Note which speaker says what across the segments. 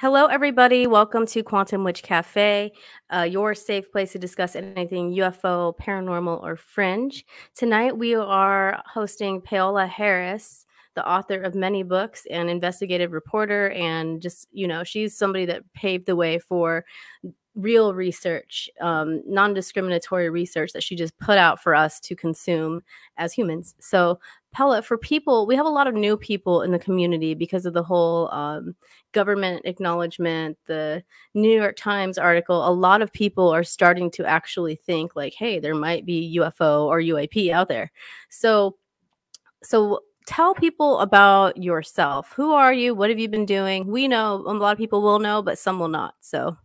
Speaker 1: Hello, everybody. Welcome to Quantum Witch Cafe, uh, your safe place to discuss anything UFO, paranormal, or fringe. Tonight, we are hosting Paola Harris, the author of many books and investigative reporter. And just, you know, she's somebody that paved the way for real research, um, non discriminatory research that she just put out for us to consume as humans. So, Pella, for people, we have a lot of new people in the community because of the whole um, government acknowledgement, the New York Times article. A lot of people are starting to actually think, like, hey, there might be UFO or UAP out there. So, so tell people about yourself. Who are you? What have you been doing? We know a lot of people will know, but some will not. So,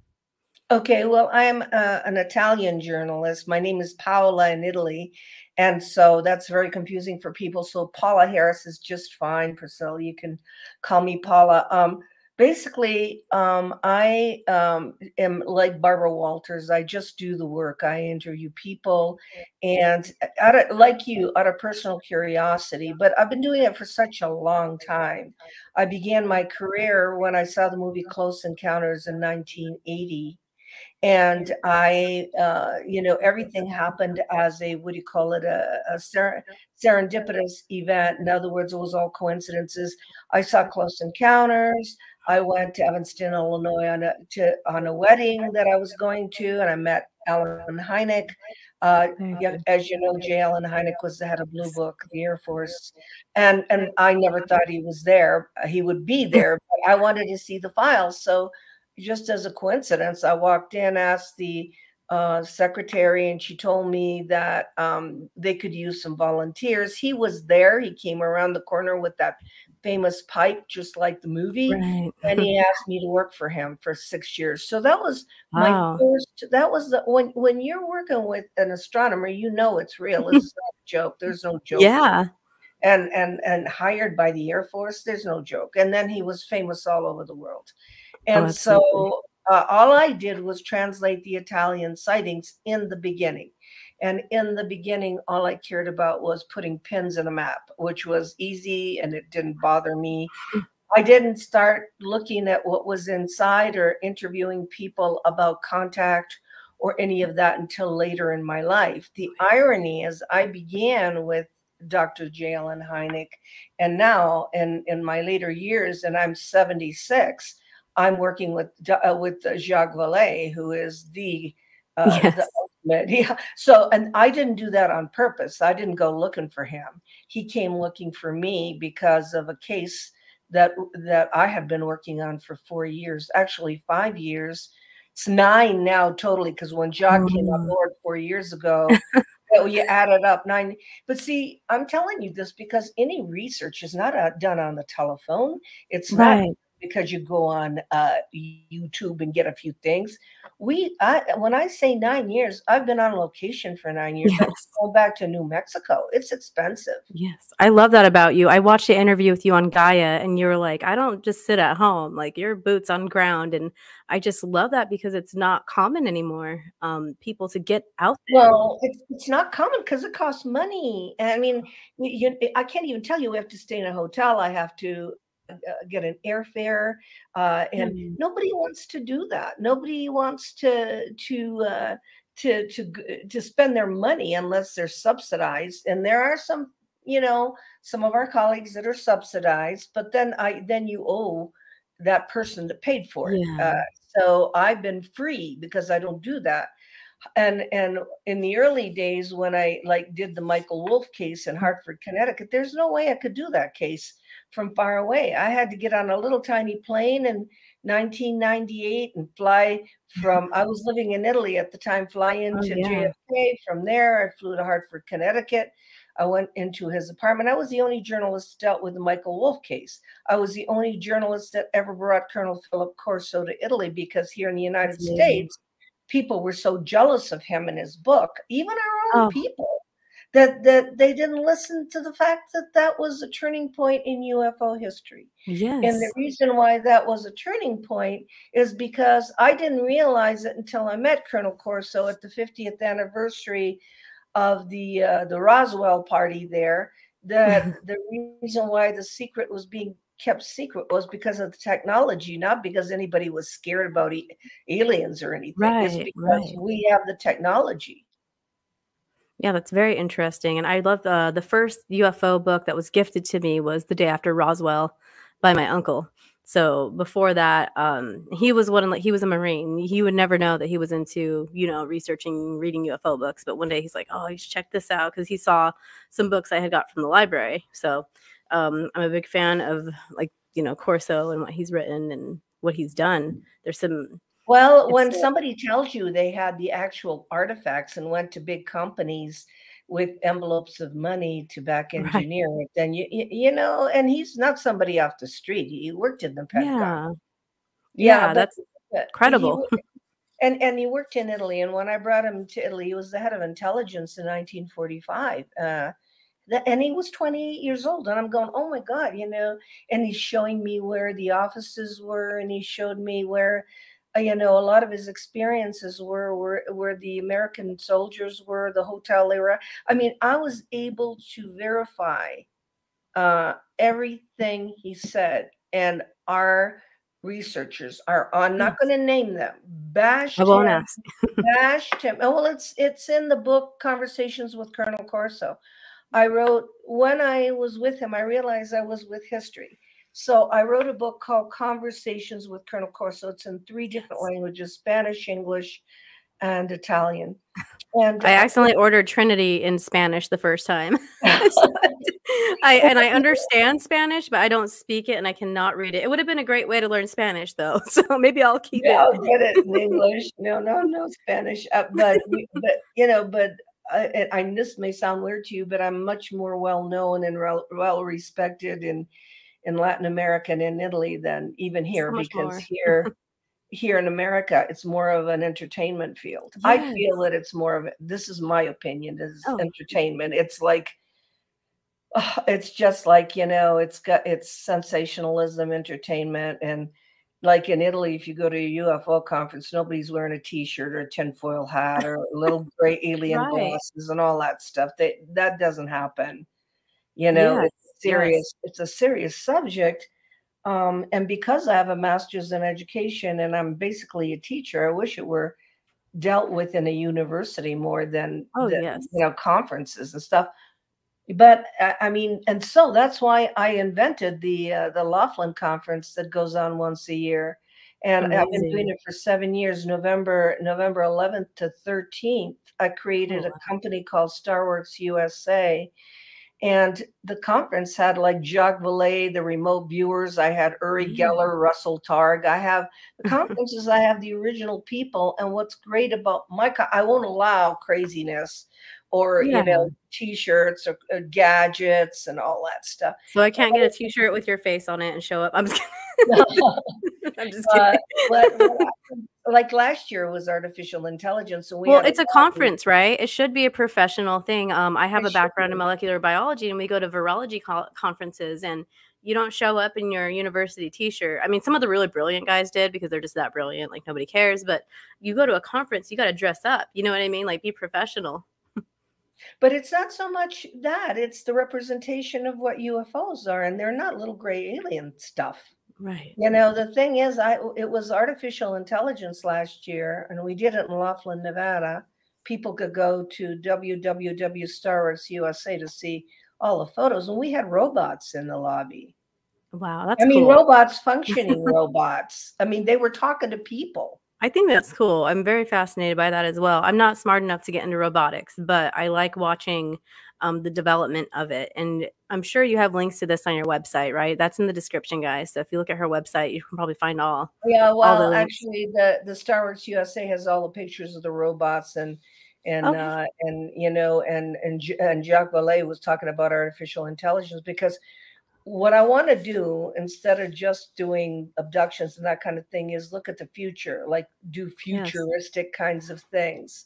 Speaker 2: Okay, well, I'm uh, an Italian journalist. My name is Paola in Italy. And so that's very confusing for people. So Paula Harris is just fine. Priscilla, you can call me Paula. Um, basically, um, I um, am like Barbara Walters. I just do the work. I interview people, and out of, like you, out of personal curiosity. But I've been doing it for such a long time. I began my career when I saw the movie Close Encounters in 1980 and I, uh, you know, everything happened as a what do you call it, a, a ser- serendipitous event. In other words, it was all coincidences. I saw Close Encounters. I went to Evanston, Illinois, on a to, on a wedding that I was going to, and I met Allen Hynek. Uh, as you know, J. Allen Hynek was the head of Blue Book, the Air Force, and and I never thought he was there. He would be there, but I wanted to see the files, so just as a coincidence, I walked in, asked the uh, secretary, and she told me that um, they could use some volunteers. He was there. He came around the corner with that famous pipe, just like the movie, right. and he asked me to work for him for six years. So that was wow. my first. That was the when when you're working with an astronomer, you know it's real. It's not a joke. There's no joke.
Speaker 1: Yeah.
Speaker 2: And and and hired by the Air Force, there's no joke. And then he was famous all over the world. Oh, and oh, so uh, all I did was translate the Italian sightings in the beginning. And in the beginning, all I cared about was putting pins in a map, which was easy and it didn't bother me. I didn't start looking at what was inside or interviewing people about contact or any of that until later in my life. The irony is, I began with Dr. J. Allen Hynek, and now in, in my later years, and I'm 76, I'm working with uh, with Jacques Vallée, who is the uh, yes. the ultimate. Yeah. So, and I didn't do that on purpose. I didn't go looking for him. He came looking for me because of a case that that I have been working on for four years, actually five years. It's nine now, totally, because when Jacques mm. came on mm. board four years ago, you added up nine. But see, I'm telling you this because any research is not uh, done on the telephone. It's right. not because you go on uh, YouTube and get a few things. We, I, when I say nine years, I've been on location for nine years. Yes. Going back to New Mexico, it's expensive.
Speaker 1: Yes, I love that about you. I watched the interview with you on Gaia, and you were like, "I don't just sit at home; like your boots on ground." And I just love that because it's not common anymore. Um, people to get out
Speaker 2: there. Well, it's, it's not common because it costs money. I mean, you, I can't even tell you. We have to stay in a hotel. I have to get an airfare, uh, and mm. nobody wants to do that. Nobody wants to to uh, to to to spend their money unless they're subsidized. And there are some, you know, some of our colleagues that are subsidized, but then I then you owe that person that paid for it. Yeah. Uh, so I've been free because I don't do that and and in the early days when i like did the michael wolf case in hartford connecticut there's no way i could do that case from far away i had to get on a little tiny plane in 1998 and fly from i was living in italy at the time fly oh, into oh, yeah. jfk from there i flew to hartford connecticut I went into his apartment. I was the only journalist dealt with the Michael Wolf case. I was the only journalist that ever brought Colonel Philip Corso to Italy because here in the United States, people were so jealous of him and his book, even our own oh. people, that that they didn't listen to the fact that that was a turning point in UFO history.
Speaker 1: Yes.
Speaker 2: And the reason why that was a turning point is because I didn't realize it until I met Colonel Corso at the 50th anniversary of the uh, the Roswell party there that the reason why the secret was being kept secret was because of the technology, not because anybody was scared about aliens or anything.
Speaker 1: Right,
Speaker 2: it's because
Speaker 1: right.
Speaker 2: we have the technology.
Speaker 1: Yeah, that's very interesting. And I love the the first UFO book that was gifted to me was The Day After Roswell by my uncle. So before that, um, he was one like he was a Marine. He would never know that he was into, you know, researching, reading UFO books. But one day he's like, Oh, you should check this out because he saw some books I had got from the library. So um, I'm a big fan of like, you know, Corso and what he's written and what he's done. There's some
Speaker 2: well, when somebody tells you they had the actual artifacts and went to big companies with envelopes of money to back engineer right. it, then you, you, you know, and he's not somebody off the street. He worked in the Pentagon.
Speaker 1: Yeah, yeah, yeah that's incredible.
Speaker 2: He, and and he worked in Italy. And when I brought him to Italy, he was the head of intelligence in 1945. Uh, and he was 28 years old and i'm going oh my god you know and he's showing me where the offices were and he showed me where uh, you know, a lot of his experiences were where, where the American soldiers were, the hotel they were. I mean, I was able to verify uh, everything he said, and our researchers are. I'm not going to name them. Bashed.
Speaker 1: I won't him, ask.
Speaker 2: bashed him. Oh, well, it's it's in the book Conversations with Colonel Corso. I wrote when I was with him. I realized I was with history so I wrote a book called Conversations with Colonel Corso. It's in three different languages Spanish, English, and Italian.
Speaker 1: And I uh, accidentally ordered Trinity in Spanish the first time. I and I understand Spanish, but I don't speak it and I cannot read it. It would have been a great way to learn Spanish, though. So maybe I'll keep
Speaker 2: yeah, it. I'll get it in English. No, no, no Spanish. Uh, but but you know, but I, I, this may sound weird to you, but I'm much more well known and well respected in in Latin America and in Italy than even here so because here here in America it's more of an entertainment field. Yes. I feel that it's more of this is my opinion is oh. entertainment. It's like oh, it's just like, you know, it's got it's sensationalism, entertainment and like in Italy, if you go to a UFO conference, nobody's wearing a T-shirt or a tinfoil hat or little gray alien right. glasses and all that stuff. That that doesn't happen. You know, yes serious. Yes. It's a serious subject. Um, and because I have a master's in education and I'm basically a teacher, I wish it were dealt with in a university more than,
Speaker 1: oh,
Speaker 2: than
Speaker 1: yes.
Speaker 2: you know conferences and stuff. But I mean, and so that's why I invented the uh, the Laughlin conference that goes on once a year, and Amazing. I've been doing it for seven years. November November 11th to 13th, I created oh, wow. a company called Starworks USA, and the conference had like Jacques Vallée, the remote viewers. I had Uri mm. Geller, Russell Targ. I have the conferences, I have the original people. And what's great about my, I won't allow craziness or, yeah. you know, t-shirts or, or, gadgets and all that stuff.
Speaker 1: So I can't get a t-shirt with your face on it and show up. I'm just kidding. I'm just kidding.
Speaker 2: Uh, like last year was artificial intelligence.
Speaker 1: So we well, it's a, a conference, right? It should be a professional thing. Um, I have it a background in molecular biology, and we go to virology co- conferences, and you don't show up in your university T-shirt. I mean, some of the really brilliant guys did because they're just that brilliant, like nobody cares. But you go to a conference, you got to dress up. You know what I mean? Like be professional.
Speaker 2: But it's not so much that; it's the representation of what UFOs are, and they're not little gray alien stuff.
Speaker 1: Right.
Speaker 2: You know, the thing is, I it was artificial intelligence last year, and we did it in Laughlin, Nevada. People could go to www.starworks.usa to see all the photos, and we had robots in the lobby.
Speaker 1: Wow, that's
Speaker 2: I mean,
Speaker 1: cool.
Speaker 2: robots functioning robots. I mean, they were talking to people.
Speaker 1: I think that's cool. I'm very fascinated by that as well. I'm not smart enough to get into robotics, but I like watching um, the development of it. And I'm sure you have links to this on your website, right? That's in the description, guys. So if you look at her website, you can probably find all.
Speaker 2: Yeah, well, all the actually, the the Wars USA has all the pictures of the robots and and okay. uh, and you know and and and Jacques Vallée was talking about artificial intelligence because what I want to do instead of just doing abductions and that kind of thing is look at the future, like do futuristic yes. kinds of things.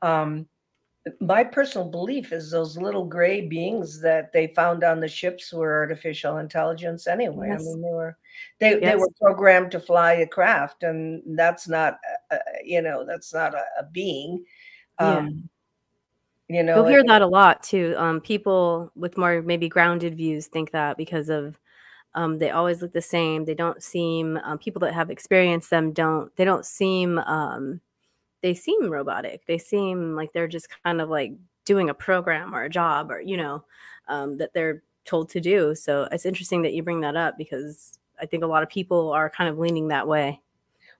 Speaker 2: Um, my personal belief is those little gray beings that they found on the ships were artificial intelligence anyway. Yes. I mean, they were they yes. they were programmed to fly a craft, and that's not uh, uh you know that's not a, a being. Um, You know,
Speaker 1: You'll hear that a lot too. Um, people with more maybe grounded views think that because of um, they always look the same. They don't seem um, people that have experienced them don't. They don't seem. Um, they seem robotic. They seem like they're just kind of like doing a program or a job or you know um, that they're told to do. So it's interesting that you bring that up because I think a lot of people are kind of leaning that way.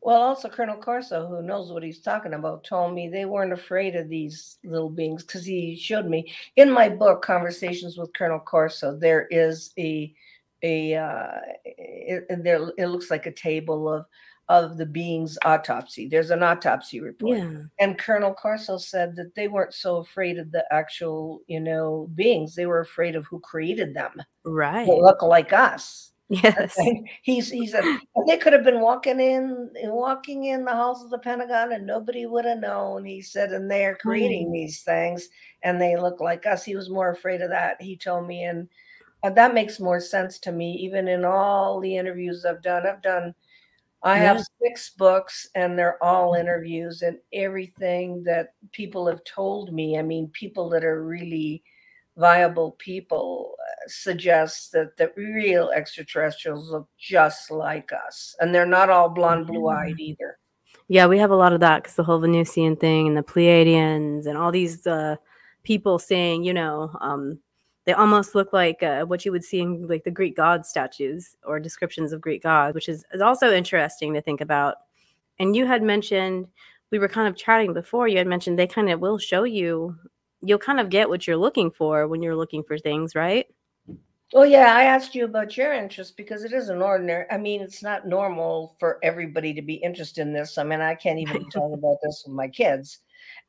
Speaker 2: Well, also Colonel Corso, who knows what he's talking about, told me they weren't afraid of these little beings because he showed me in my book, Conversations with Colonel Corso. There is a a uh, it, there it looks like a table of of the being's autopsy. There's an autopsy report,
Speaker 1: Yeah.
Speaker 2: and Colonel Corso said that they weren't so afraid of the actual, you know, beings. They were afraid of who created them.
Speaker 1: Right.
Speaker 2: They look like us.
Speaker 1: Yes.
Speaker 2: he's he said they could have been walking in walking in the halls of the Pentagon and nobody would have known. He said, and they're creating
Speaker 1: Mm.
Speaker 2: these things and they look like us. He was more afraid of that. He told me, and uh, that makes more sense to me. Even in all the interviews I've done, I've done. I have six books and they're all interviews and everything that people have told me. I mean, people that are really viable people uh, suggest that the real extraterrestrials look just like us and they're not all blonde blue eyed either
Speaker 1: Yeah, we have a lot of that because the whole Venusian thing and the Pleiadians and all these uh, people saying, you know, um, they almost look like uh, what you would see in like the Greek god statues or descriptions of Greek gods, which is, is also interesting to think about. And you had mentioned we were kind of chatting before. You had mentioned they kind of will show you. You'll kind of get what you're looking for when you're looking for things, right?
Speaker 2: Well yeah i asked you about your interest because it isn't ordinary i mean it's not normal for everybody to be interested in this. I mean i can't even talk about this with my kids.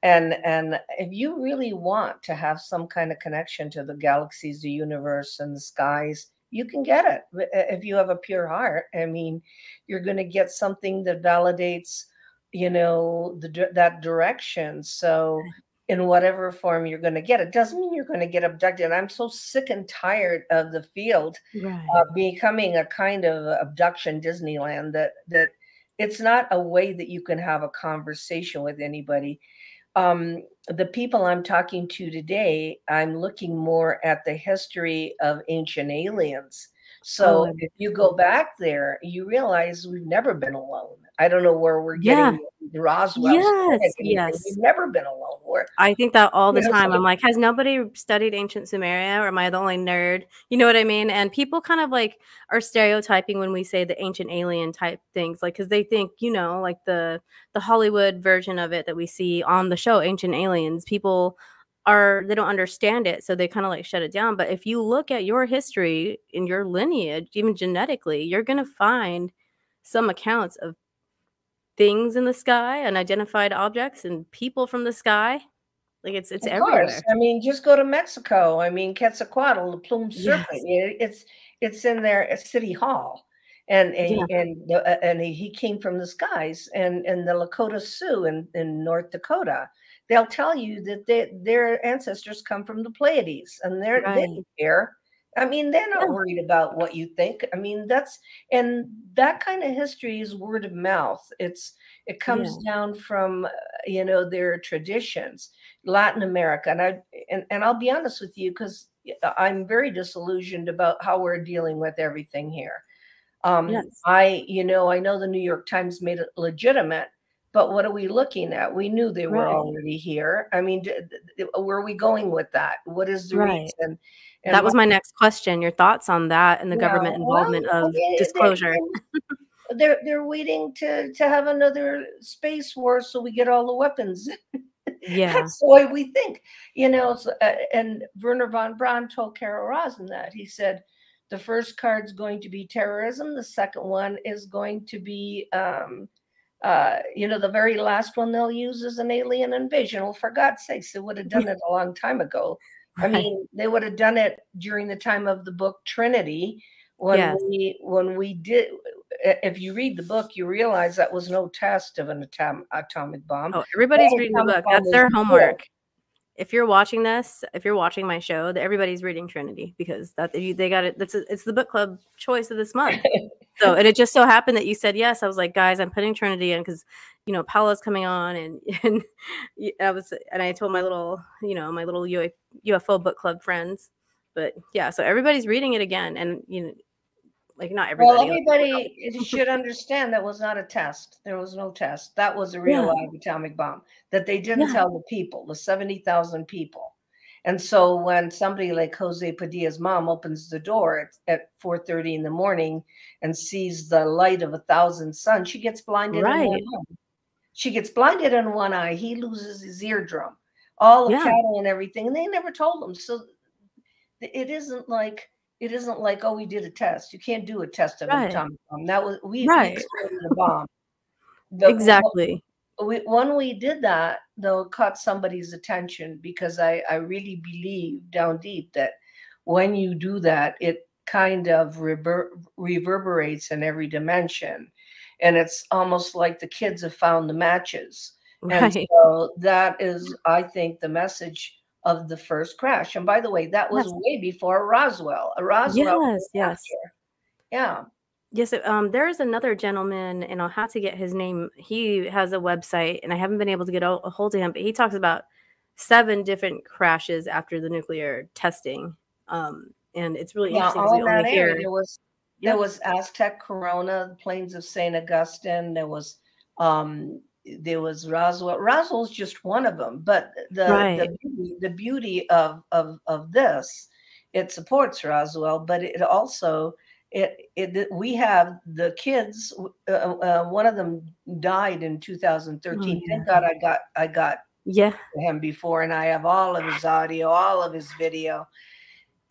Speaker 2: And and if you really want to have some kind of connection to the galaxies the universe and the skies you can get it if you have a pure heart. I mean you're going to get something that validates you know the that direction. So in whatever form you're going to get it doesn't mean you're going to get abducted i'm so sick and tired of the field
Speaker 1: Right.
Speaker 2: uh, becoming a kind of abduction Disneyland that that it's not a way that you can have a conversation with anybody. Um, the people I'm talking to today, I'm looking more at the history of ancient aliens. So
Speaker 1: Oh,
Speaker 2: if you go back there, you realize we've never been alone. I don't know where we're getting the Roswell.
Speaker 1: Yes,
Speaker 2: story.
Speaker 1: yes.
Speaker 2: We've never been alone. We're
Speaker 1: I think that all the
Speaker 2: know,
Speaker 1: time.
Speaker 2: so-
Speaker 1: I'm like, has nobody studied ancient Sumeria or am I the only nerd? You know what I mean? And people kind of like are stereotyping when we say the ancient alien type things, like because they think, you know, like the the Hollywood version of it that we see on the show, Ancient Aliens, people are they don't understand it, so they kind of like shut it down. But if you look at your history in your lineage, even genetically, you're gonna find some accounts of things in the sky, unidentified objects, and people from the sky. Like it's it's
Speaker 2: Of
Speaker 1: everywhere.
Speaker 2: course. I mean, just go to Mexico. I mean, Quetzalcoatl, the plumed
Speaker 1: Yes.
Speaker 2: serpent. It's it's in there at City Hall, and and
Speaker 1: Yeah.
Speaker 2: and, the- uh, and he he came from the skies. And and the Lakota Sioux in, in North Dakota, they'll tell you that they, their ancestors come from the Pleiades, and they're they
Speaker 1: Right.
Speaker 2: don't care. I mean, they're not
Speaker 1: Yeah.
Speaker 2: worried about what you think. I mean, that's and that kind of history is word of mouth. It's it comes down from uh, you know their traditions. Latin America, and I and, and I'll be honest with you because I'm very disillusioned about how we're dealing with everything here. Um,
Speaker 1: Yes.
Speaker 2: I, you know, I know the New York Times made it legitimate, but what are we looking at? We knew they were
Speaker 1: Right.
Speaker 2: already here. I mean, where are we going with that? What is the
Speaker 1: Right.
Speaker 2: reason? And
Speaker 1: that was my next question. Your thoughts on that and the government involvement
Speaker 2: I
Speaker 1: of
Speaker 2: mean, they-
Speaker 1: disclosure?
Speaker 2: They're they're waiting to to have another space war so we get all the weapons
Speaker 1: Yeah.
Speaker 2: That's the way we think, you know. So, uh, and Wernher von Braun told Carol Rosin that he said the first card's going to be terrorism, the second one is going to be, um, uh, you know, the very last one they'll use is an alien invasion. Well, for God's sakes, they would have done it a long time ago. I mean, they would have done it during the time of the book Trinity when
Speaker 1: Yes.
Speaker 2: we when we did. If you read the book, you realize that was no test of an atom, atomic bomb.
Speaker 1: Oh, everybody's reading the book. That's their homework. If you're watching this, if you're watching my show, that everybody's reading Trinity because that they got it. That's a, it's the book club choice of this month. so and it just so happened that you said yes. I was like, guys, I'm putting Trinity in because you know Paula's coming on, and and I was and I told my little you know my little UFO book club friends. But yeah, so everybody's reading it again, and you know like not everybody.
Speaker 2: Well, everybody should understand that was not a test. There was no test. That was a real yeah. live atomic bomb that they didn't yeah. tell the people, the 70,000 people. And so when somebody like Jose Padilla's mom opens the door at, at 4:30 in the morning and sees the light of a thousand suns, she gets blinded right. in one eye. She gets blinded in one eye. He loses his eardrum, all the yeah. cattle and everything. And they never told him. So it isn't like it isn't like oh we did a test. You can't do a test of right. an atomic bomb. That was we, right. exploded the bomb.
Speaker 1: The, exactly.
Speaker 2: We, when we did that, though, it caught somebody's attention because I I really believe down deep that when you do that, it kind of rever- reverberates in every dimension, and it's almost like the kids have found the matches. Right. And so that is, I think, the message of the first crash. And by the way, that was yes. way before Roswell. Roswell.
Speaker 1: Yes, yes.
Speaker 2: Yeah.
Speaker 1: Yes, um, there is another gentleman, and I'll have to get his name. He has a website, and I haven't been able to get a, hold of him, but he talks about seven different crashes after the nuclear testing. Um, and it's really yeah, interesting.
Speaker 2: All that area. There was yep. was Aztec Corona, plains of Saint Augustine. There was um, there was Roswell. Roswell's just one of them, but the right. the, beauty, the beauty of, of of this, it supports Roswell, but it also it it we have the kids. Uh, uh, one of them died in 2013. Oh, yeah. Thank God I got I got
Speaker 1: yeah
Speaker 2: him before, and I have all of his audio, all of his video.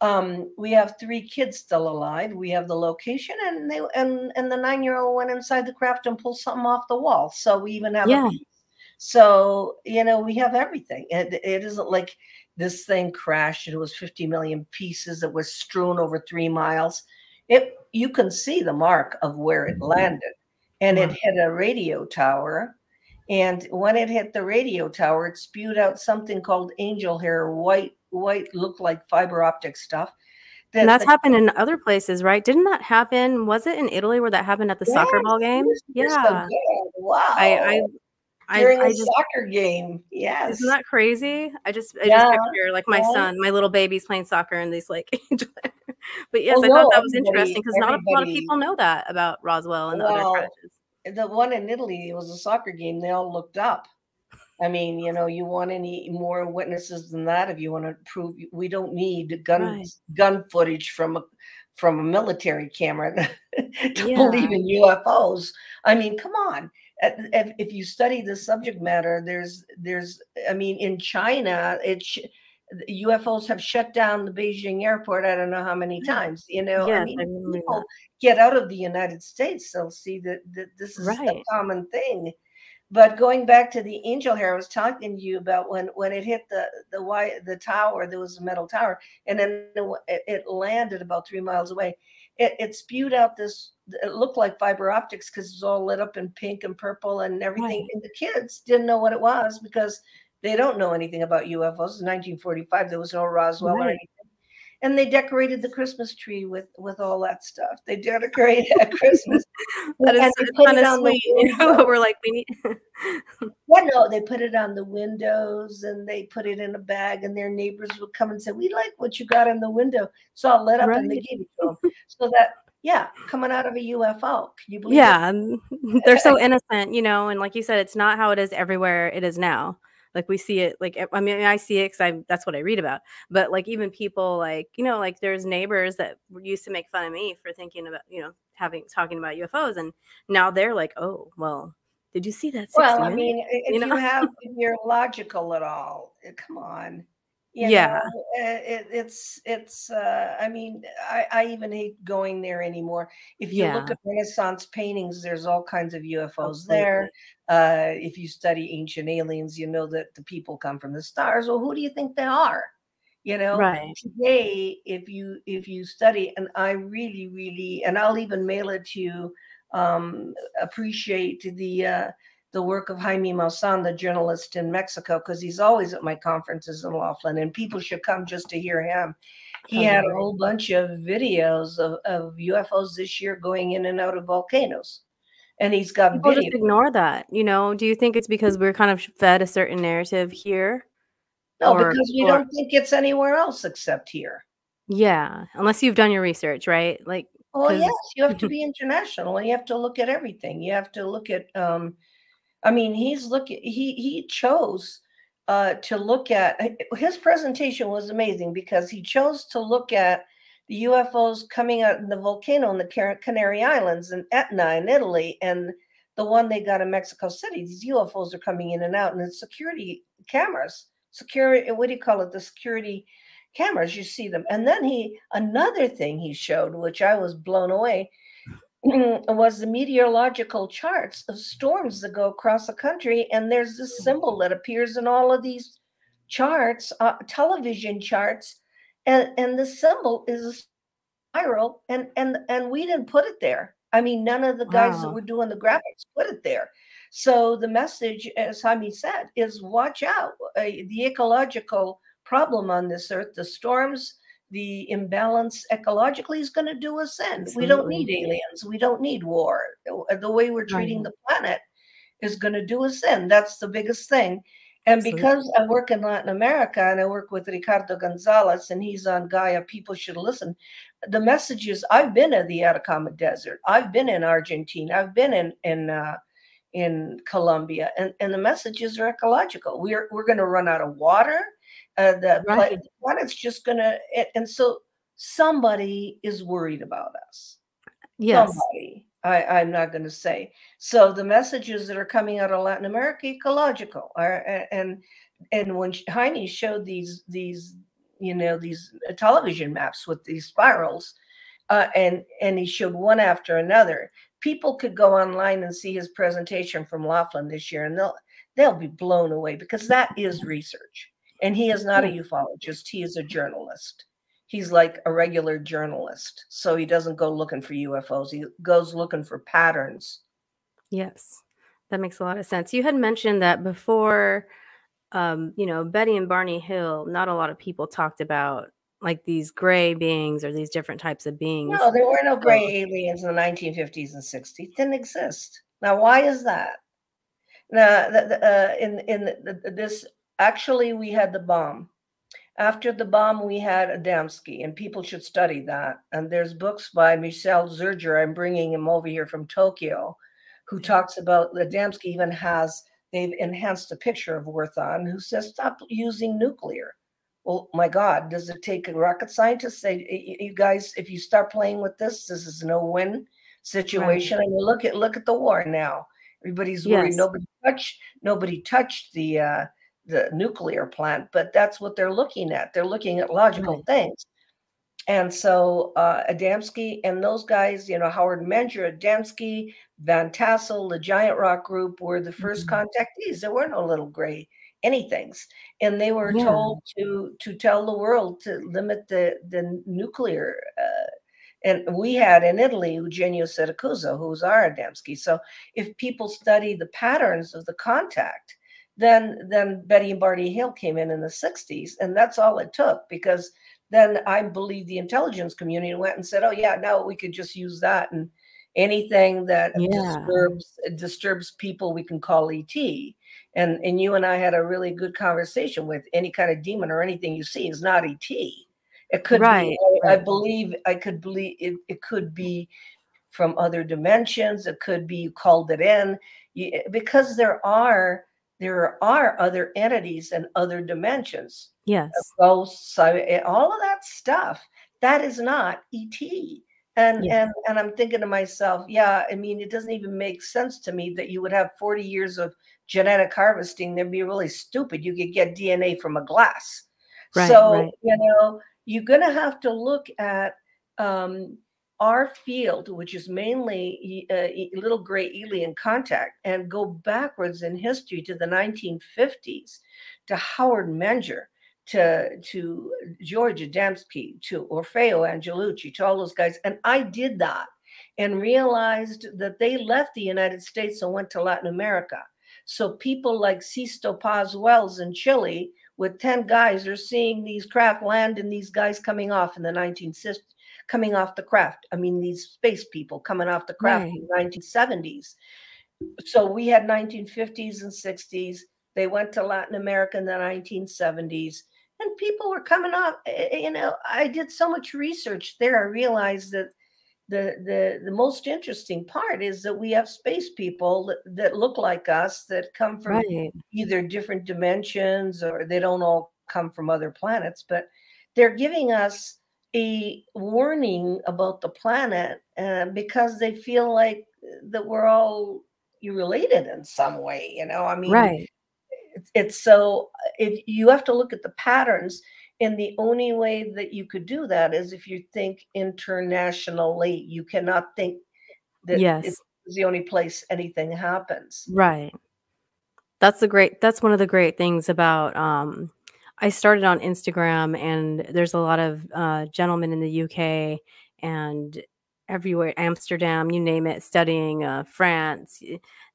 Speaker 2: Um, we have three kids still alive. We have the location, and they and and the nine year old went inside the craft and pulled something off the wall. So we even have
Speaker 1: yeah.
Speaker 2: So you know we have everything. It, it isn't like this thing crashed. It was 50 million pieces. It was strewn over three miles. It you can see the mark of where it mm-hmm. landed, and it hit a radio tower. And when it hit the radio tower, it spewed out something called angel hair, white white look like fiber optic stuff.
Speaker 1: That, and that's the, happened in other places, right? Didn't that happen? Was it in Italy where that happened at the soccer ball game?
Speaker 2: Yeah. So wow.
Speaker 1: I,
Speaker 2: I during I, a just, soccer game. Yes.
Speaker 1: Isn't that crazy? I just I yeah. just picture like my yeah. son, my little baby's playing soccer and these like but yes, well, I thought that was interesting because not a lot of people know that about Roswell and well, the other crashes.
Speaker 2: The one in Italy was a soccer game. They all looked up. I mean, you know, you want any more witnesses than that if you want to prove we don't need gun right. gun footage from a from a military camera to yeah. believe in UFOs. I mean, come on. If, if you study the subject matter, there's there's I mean, in China, it UFOs have shut down the Beijing airport. I don't know how many times. You know, yes, I mean, I people get out of the United States, they'll see that, that this is right. a common thing. But going back to the angel hair, I was talking to you about when when it hit the the white the tower, there was a metal tower, and then it, it landed about three miles away. It, it spewed out this. It looked like fiber optics because it's all lit up in pink and purple and everything. Right. And the kids didn't know what it was because they don't know anything about UFOs. In 1945, there was no Roswell right. or anything and they decorated the Christmas tree with with all that stuff. They decorated at Christmas.
Speaker 1: that is kind of sweet. You know, we're like we need.
Speaker 2: yeah, no, they put it on the windows and they put it in a bag, and their neighbors would come and say, "We like what you got in the window." So I lit up, right. and they gave it to them. So that yeah, coming out of a UFO. Can you believe?
Speaker 1: Yeah, it? they're so innocent, you know, and like you said, it's not how it is everywhere. It is now like we see it like i mean i see it because i that's what i read about but like even people like you know like there's neighbors that used to make fun of me for thinking about you know having talking about ufos and now they're like oh well did you see that
Speaker 2: well i mean if you, know? you have if you're logical at all eh, come on
Speaker 1: you yeah
Speaker 2: know, eh, it, it's it's uh i mean I, I even hate going there anymore if you yeah. look at renaissance paintings there's all kinds of ufos Absolutely. there uh if you study ancient aliens you know that the people come from the stars well who do you think they are you know
Speaker 1: right
Speaker 2: today if you if you study and i really really and i'll even mail it to you um appreciate the uh the work of Jaime Maussan, the journalist in Mexico, because he's always at my conferences in Laughlin, and people should come just to hear him. he had a whole bunch of videos of, of UFOs this year going in and out of volcanoes. And he's got
Speaker 1: People
Speaker 2: video.
Speaker 1: just ignore that. You know, do you think it's because we're kind of fed a certain narrative here?
Speaker 2: No,
Speaker 1: or-
Speaker 2: because we
Speaker 1: or-
Speaker 2: don't think it's anywhere else except here.
Speaker 1: Yeah, unless you've done your research, right? Like,
Speaker 2: Oh yes, you have to be international and you have to look at everything. You have to look at um I mean, he's looking he he chose uh to look at his presentation was amazing because he chose to look at the UFOs coming out in the volcano in the Canary Islands and Etna in Italy and the one they got in Mexico City. These UFOs are coming in and out and it's security cameras. Security what do you call it? The security cameras you see them and then he another thing he showed which i was blown away was the meteorological charts of storms that go across the country and there's this symbol that appears in all of these charts uh, television charts and and the symbol is a spiral and and and we didn't put it there i mean none of the guys that were doing the graphics put it there so the message as Jaime said is watch out uh, the ecological problem on this earth, the storms, the imbalance ecologically is going to do us in. We don't need aliens. We don't need war. The- The way we're treating
Speaker 1: Right.
Speaker 2: the planet is going to do us in. That's the biggest thing. And because I work in Latin America and I work with Ricardo Gonzalez and he's on Gaia, people should listen. The message is I've been in the Atacama Desert. I've been in Argentina. I've been in in uh, in Colombia, and, and the messages are ecological. We're we're going to run out of water. Uh, the,
Speaker 1: Right.
Speaker 2: the planet's just going to, and so somebody is worried about us.
Speaker 1: yes,
Speaker 2: Somebody. I, I'm not going to say. So the messages that are coming out of Latin America, ecological, are, and and when Jaime showed these these you know these uh, television maps with these spirals, uh, and and he showed one after another. People could go online and see his presentation from Laughlin this year, and they'll they'll be blown away because that is research. And he is not a ufologist; he is a journalist. He's like a regular journalist, so he doesn't go looking for UFOs. He goes looking for patterns.
Speaker 1: yes, that makes a lot of sense. You had mentioned that before, um, you know, Betty and Barney Hill. Not a lot of people talked about like these gray beings or these different types of beings.
Speaker 2: No, there were no gray aliens in the 1950s and 60s. Didn't exist. Now, why is that? Now, the, the, uh, in in the, the- this actually, we had the bomb. After the bomb, we had Adamski, and people should study that. And there's books by Michel Zirger. I'm bringing him over here from Tokyo, who talks about Adamski. Even has they've enhanced a picture of Orthon, who says stop using nuclear. Well, my God, does it take a rocket scientist to say, "Y- y- you guys, if you start playing with this, this is no win situation? And you look at look at the war now. Everybody's worried.
Speaker 1: Yes.
Speaker 2: Nobody touched nobody touched the uh, the nuclear plant, but that's what they're looking at. They're looking at logical
Speaker 1: Right.
Speaker 2: things. And so uh, Adamski and those guys, you know, Howard Menger, Adamski, Van Tassel, the Giant Rock Group were the 1st
Speaker 1: Mhm.
Speaker 2: contactees. There were no little gray anythings, and they were
Speaker 1: Yeah.
Speaker 2: told to to tell the world to limit the the nuclear. Uh, and we had in Italy Eugenio Siragusa, who was our Adamski. So if people study the patterns of the contact, then then Betty and Barney Hill came in in the 60s, and that's all it took because then I believe the intelligence community went and said, "Oh yeah, now we could just use that and anything that
Speaker 1: Yeah.
Speaker 2: disturbs disturbs people we can call ET." And and you and I had a really good conversation with any kind of demon or anything you see is not ET. It could
Speaker 1: Right,
Speaker 2: be. I, I believe I could believe it. It could be from other dimensions. It could be you called it in you, because there are there are other entities and other dimensions
Speaker 1: Yes,
Speaker 2: ghosts, so eh, all of that stuff. That is not ET. And
Speaker 1: Yes.
Speaker 2: and and I'm thinking to myself, yeah, I mean, it doesn't even make sense to me that you would have 40 years of genetic harvesting. That'd be really stupid. You could get DNA from a glass.
Speaker 1: Right,
Speaker 2: so
Speaker 1: right.
Speaker 2: you know, you're gonna have to look at um our field, which is mainly uh, little gray alien contact, and go backwards in history to the 1950s to Howard Menger, to to George Adamski, to Orfeo Angelucci, to all those guys. And I did that and realized that they left the United States and went to Latin America. So people like Sixto Paz Wells in Chile with 10 guys are seeing these craft land and these guys coming off in the 1960s coming off the craft i mean these space people coming off the craft right. in the 1970s so we had 1950s and 60s they went to latin america in the 1970s and people were coming off eh, eh, you know i did so much research there i realized that the the the most interesting part is that we have space people that, that look like us that come from right. either different dimensions or they don't all come from other planets but they're giving us a warning about the planet uh, because they feel like that we're all related in some way you know i mean
Speaker 1: right
Speaker 2: it's, it's so if you have to look at the patterns and the only way that you could do that is if you think internationally. You cannot think that yes. it's the only place anything happens.
Speaker 1: Right. That's the great that's one of the great things about um I started on Instagram and there's a lot of uh, gentlemen in the UK and everywhere Amsterdam, you name it, studying uh, France.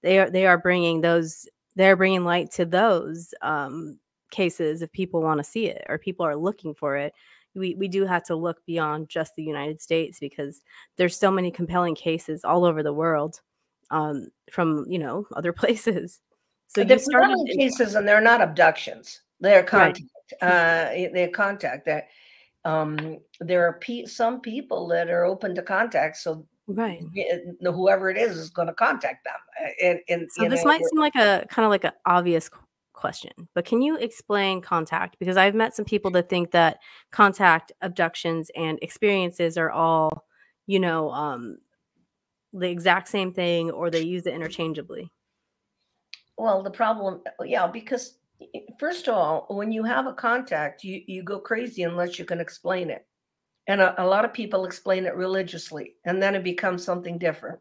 Speaker 1: They are they are bringing those they're bringing light to those um, cases if people want to see it or people are looking for it we, we do have to look beyond just the united states because there's so many compelling cases all over the world um, from you know other places
Speaker 2: so they're started cases and they're not abductions they're contact right. Uh, they're contact that um, there are pe- some people that are open to contact so
Speaker 1: right
Speaker 2: whoever it is is going to contact them and, and
Speaker 1: so this know, might seem like a kind of like an obvious question, but can you explain contact? Because I've met some people that think that contact, abductions, and experiences are all, you know, um, the exact same thing or they use it interchangeably.
Speaker 2: Well, the problem, yeah, because first of all, when you have a contact, you, you go crazy unless you can explain it. And a, a lot of people explain it religiously, and then it becomes something different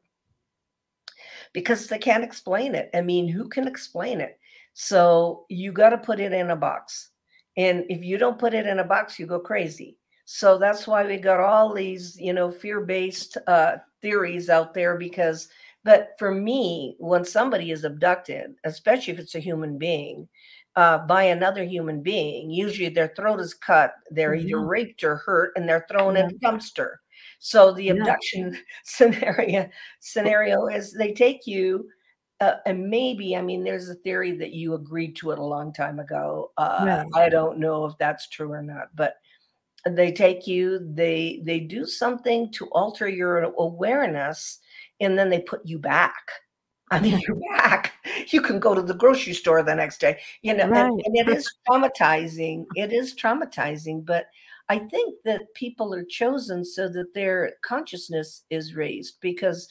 Speaker 2: because they can't explain it. I mean, who can explain it? So you got to put it in a box. And if you don't put it in a box, you go crazy. So that's why we got all these, you know, fear-based uh, theories out there. Because, but for me, when somebody is abducted, especially if it's a human being, uh, by another human being, usually their throat is cut, they're either mm-hmm. raped or hurt, and they're thrown in a dumpster. So the abduction scenario scenario is they take you uh, and maybe, I mean, there's a theory that you agreed to it a long time ago. Uh, I don't know if that's true or not, but they take you, they they do something to alter your awareness, and then they put you back. I mean, you're back. You can go to the grocery store the next day, you know, right. and, and it is traumatizing. It is traumatizing, but I think that people are chosen so that their consciousness is raised because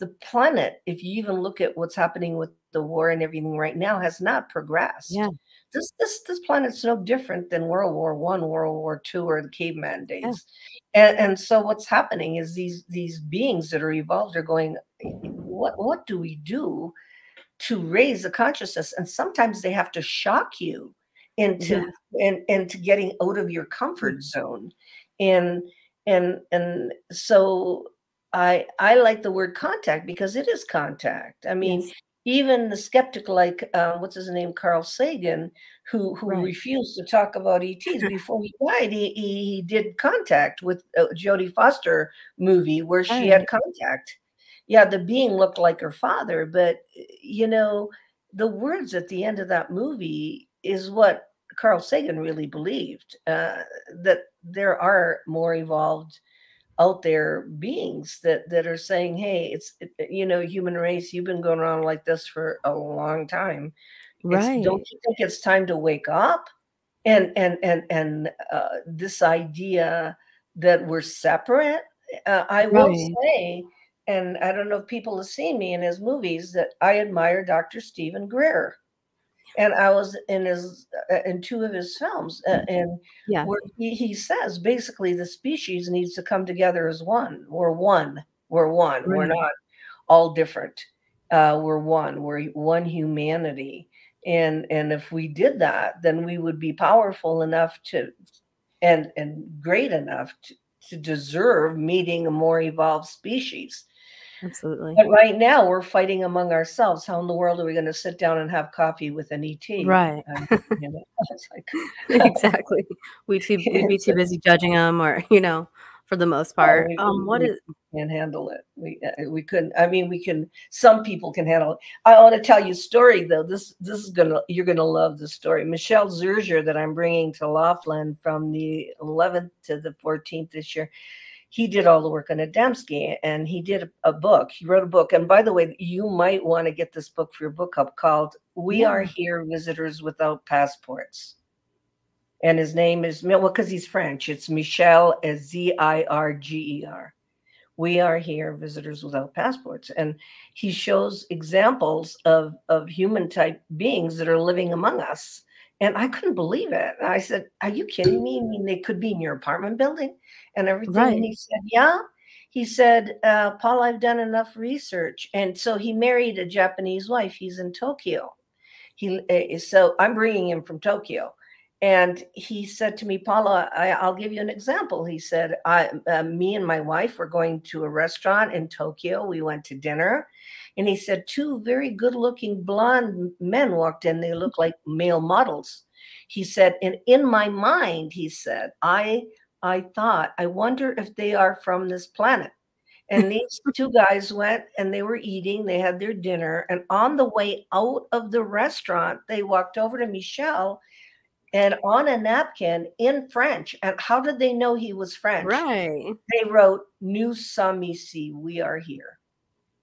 Speaker 2: the planet, if you even look at what's happening with the war and everything right now, has not progressed.
Speaker 1: Yeah.
Speaker 2: This this this planet's no different than World War One, World War Two, or the caveman days. Yeah. And and so what's happening is these these beings that are evolved are going, what what do we do to raise the consciousness? And sometimes they have to shock you into yeah. and into getting out of your comfort mm. zone. And and and so I I like the word contact because it is contact. I mean, yes. even the skeptic like uh, what's his name, Carl Sagan, who who right. refused to talk about ETs before he died. He, he, he did contact with a Jodie Foster movie where she right. had contact. Yeah, the being looked like her father, but you know, the words at the end of that movie is what Carl Sagan really believed uh, that there are more evolved out there beings that that are saying hey it's you know human race you've been going around like this for a long time. Right it's, don't you think it's time to wake up and and and and uh, this idea that we're separate? Uh, i will say and i don't know if people have seen me in his movies that i admire dr steven greer and I was in his uh, in two of his films, uh, and yeah. where he, he says basically the species needs to come together as one. We're one. We're one. Right. We're not all different. Uh, we're one. We're one humanity. And and if we did that, then we would be powerful enough to, and and great enough to, to deserve meeting a more evolved species.
Speaker 1: Absolutely.
Speaker 2: But right now we're fighting among ourselves. How in the world are we going to sit down and have coffee with an ET?
Speaker 1: Right.
Speaker 2: And, you know, like,
Speaker 1: exactly. We too we'd be too busy judging them, or you know, for the most
Speaker 2: oh,
Speaker 1: part.
Speaker 2: we,
Speaker 1: Um, what
Speaker 2: we
Speaker 1: is?
Speaker 2: can't handle it. We uh, we couldn't. I mean, we can. Some people can handle it. I want to tell you a story though. This this is gonna you're gonna love the story. Michel Zirger that I'm bringing to Laughlin from the 11th to the 14th this year. He did all the work on Adamski and he did a, a book. He wrote a book. And by the way, you might want to get this book for your book club called "We Are Here: Visitors Without Passports." And his name is well because he's French. It's Michel Z I R G E R we are here visitors without passports and he shows examples of of human type beings that are living among us and i couldn't believe it. I said are you kidding me? I mean they could be in your apartment building and everything.
Speaker 1: Right.
Speaker 2: and he said yeah. He said uh, paul i've done enough research. And so he married a japanese wife. He's in tokyo. He uh, so i'm bringing him from tokyo. And he said to me, Paola, I, I'll give you an example. He said, I, uh, me and my wife were going to a restaurant in Tokyo. We went to dinner. And he said, two very good looking blonde men walked in. They looked like male models. He said, and in my mind, he said, I, I thought, I wonder if they are from this planet. And these two guys went and they were eating, they had their dinner. And on the way out of the restaurant, they walked over to Michel and on a napkin in French. And how did they know he was French?
Speaker 1: Right.
Speaker 2: They wrote Nous sommes ici, we are here.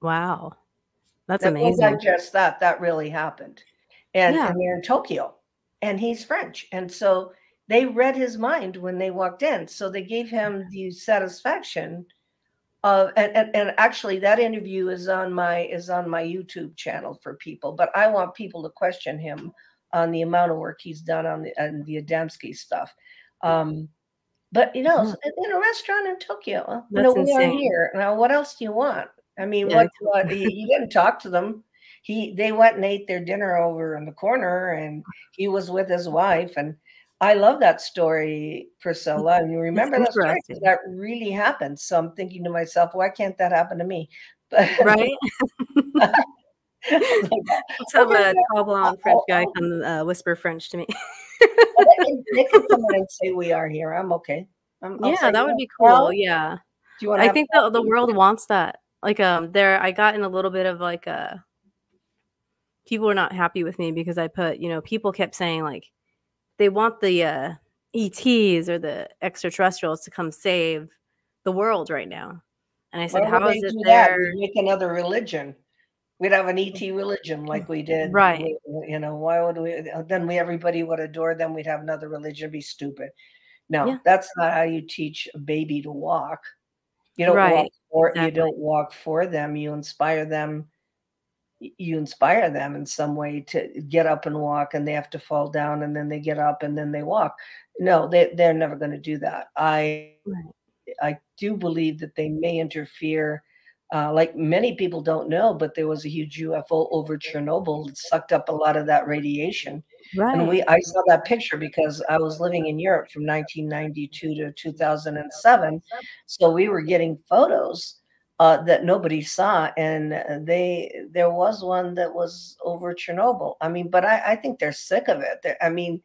Speaker 1: Wow. That's
Speaker 2: That wasn't just that, that really happened. And,
Speaker 1: Yeah.
Speaker 2: and they're in Tokyo and he's French. And so they read his mind when they walked in. So they gave him the satisfaction of and, and, and actually that interview is on my is on my YouTube channel for people, but I want people to question him on the amount of work he's done on the on the Adamski stuff. Um but you know,
Speaker 1: Yeah.
Speaker 2: in a restaurant in Tokyo, you know, we are here. Now, what else do you want? I mean,
Speaker 1: Yeah,
Speaker 2: what, what he, he didn't talk to them. He they went and ate their dinner over in the corner, and he was with his wife. And I love that story, Priscilla. And you remember that story that really happened. So I'm thinking to myself, why can't that happen to me? But
Speaker 1: Right? Let's have a tall blonde French guy
Speaker 2: oh,
Speaker 1: come uh, whisper French to me.
Speaker 2: they can, come and say we are here. I'm okay. I'm,
Speaker 1: yeah, that
Speaker 2: "Yeah,
Speaker 1: would be
Speaker 2: well,
Speaker 1: cool. Yeah.
Speaker 2: Do you want
Speaker 1: I think the the world wants that. Like um there I got in a little bit of like a people were not happy with me because I put, you know, people kept saying like they want the uh ETs or the extraterrestrials to come save the world right now. And I said,
Speaker 2: Why
Speaker 1: how is it
Speaker 2: do that?
Speaker 1: there?
Speaker 2: Make another religion. We'd have an ET religion like we did.
Speaker 1: Right.
Speaker 2: You know, why would we? Then we everybody would adore them. We'd have another religion. It'd be stupid. No,
Speaker 1: Yeah.
Speaker 2: that's not how you teach a baby to walk. You don't walk
Speaker 1: Right,
Speaker 2: for you don't walk for them. You inspire them. You inspire them in some way to get up and walk, and they have to fall down, and then they get up, and then they walk. No, they they're never going to do that. I
Speaker 1: Right.
Speaker 2: I do believe that they may interfere. Uh, like many people don't know, but there was a huge UFO over Chernobyl that sucked up a lot of that radiation. And we, I saw that picture because I was living in Europe from 1992 to 2007. So we were getting photos uh, that nobody saw, and uh, they there was one that was over Chernobyl. I mean, but I, I think they're sick of it. They're, I mean,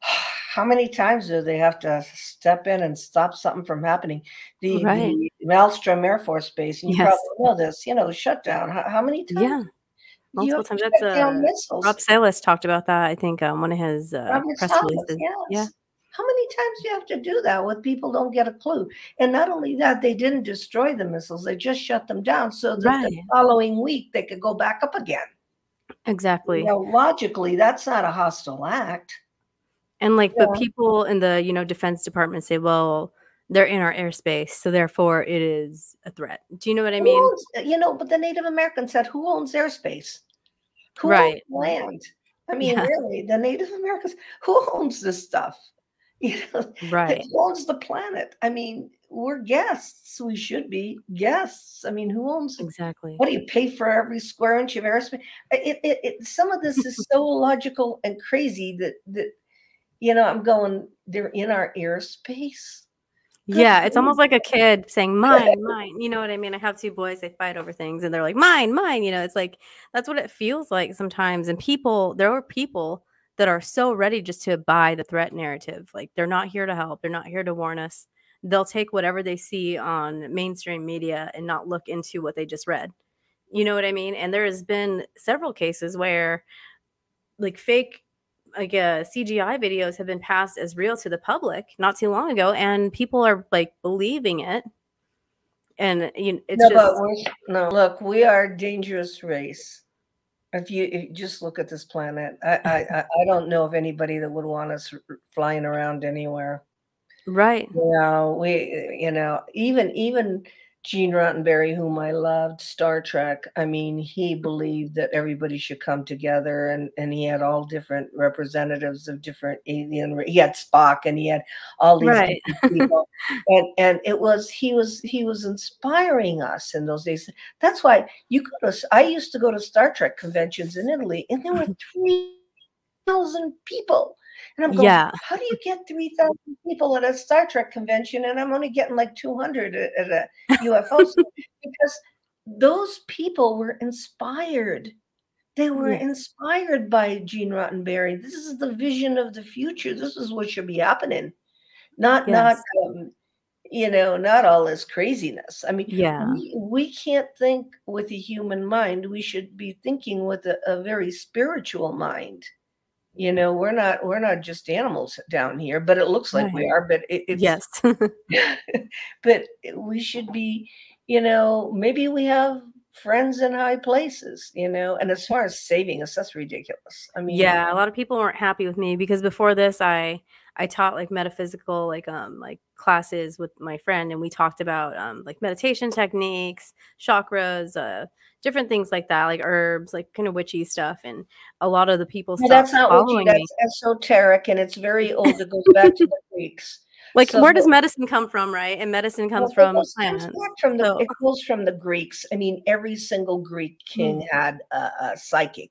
Speaker 2: how many times do they have to step in and stop something from happening? The,
Speaker 1: Right.
Speaker 2: the Malmstrom Air Force Base, and you
Speaker 1: Yes.
Speaker 2: probably know this, you know, shutdown. How, how many times?
Speaker 1: Yeah. Multiple times. That's uh? Rob Salas talked about that, I think, um, one of his uh, press
Speaker 2: Salas,
Speaker 1: releases.
Speaker 2: yes.
Speaker 1: Yeah.
Speaker 2: How many times do you have to do that with people don't get a clue? And not only that, they didn't destroy the missiles, they just shut them down so that the following week they could go back up again.
Speaker 1: Exactly.
Speaker 2: You know, logically, that's not a hostile act.
Speaker 1: And like,
Speaker 2: Yeah.
Speaker 1: but people in the you know defense department say, well, they're in our airspace, so therefore it is a threat. Do you know what I mean?
Speaker 2: owns- you know, but the Native Americans said, who owns airspace? Who
Speaker 1: Right.
Speaker 2: land? I mean,
Speaker 1: Yeah.
Speaker 2: really, the Native Americans, who owns this stuff? You know,
Speaker 1: Right.
Speaker 2: who owns the planet? I mean, we're guests. We should be guests. I mean, who owns
Speaker 1: Exactly.
Speaker 2: what do you pay for every square inch of airspace? It, it, it, some of this is so logical and crazy that that you know I'm going. They're in our airspace.
Speaker 1: Yeah, it's almost like a kid saying mine, mine. You know what I mean? I have two boys, they fight over things and they're like, mine, mine. You know, it's like that's what it feels like sometimes. And people, there are people that are so ready just to buy the threat narrative. Like they're not here to help, they're not here to warn us. They'll take whatever they see on mainstream media and not look into what they just read. You know what I mean? And there has been several cases where like fake like uh, CGI videos have been passed as real to the public not too long ago, and people are like believing it. And you know, it's
Speaker 2: no,
Speaker 1: just
Speaker 2: no. Look, we are a dangerous race. If you, if you just look at this planet, I, I I don't know of anybody that would want us flying around anywhere.
Speaker 1: Right.
Speaker 2: You know, we you know even even Gene Roddenberry, whom I loved, Star Trek. I mean, he believed that everybody should come together, and and he had all different representatives of different alien. He had Spock, and he had all these
Speaker 1: right.
Speaker 2: people, and and it was he was he was inspiring us in those days. That's why you go to. I used to go to Star Trek conventions in Italy, and there were three thousand people and I'm going,
Speaker 1: yeah.
Speaker 2: how do you get 3,000 people at a Star Trek convention? And I'm only getting like 200 at, a UFO because those people were inspired. They were yeah. inspired by Gene Roddenberry. This is the vision of the future. This is what should be happening. Not, yes. not, um, you know, not all this craziness. I mean,
Speaker 1: yeah,
Speaker 2: we, we can't think with a human mind. We should be thinking with a, a very spiritual mind you know we're not we're not just animals down here but it looks like right. we are but it, it's
Speaker 1: yes
Speaker 2: but we should be you know maybe we have friends in high places you know and as far as saving us that's ridiculous i mean
Speaker 1: yeah a lot of people weren't happy with me because before this i I taught like metaphysical like um like classes with my friend and we talked about um like meditation techniques, chakras, uh different things like that, like herbs, like kind of witchy stuff. And a lot of the people
Speaker 2: well, that's not witchy, that's me. esoteric and it's very old. It goes back to the Greeks.
Speaker 1: Like so, where does medicine come from, right? And medicine comes well, from plants.
Speaker 2: From the, so. It goes from the Greeks. I mean, every single Greek king mm. had a, a psychic.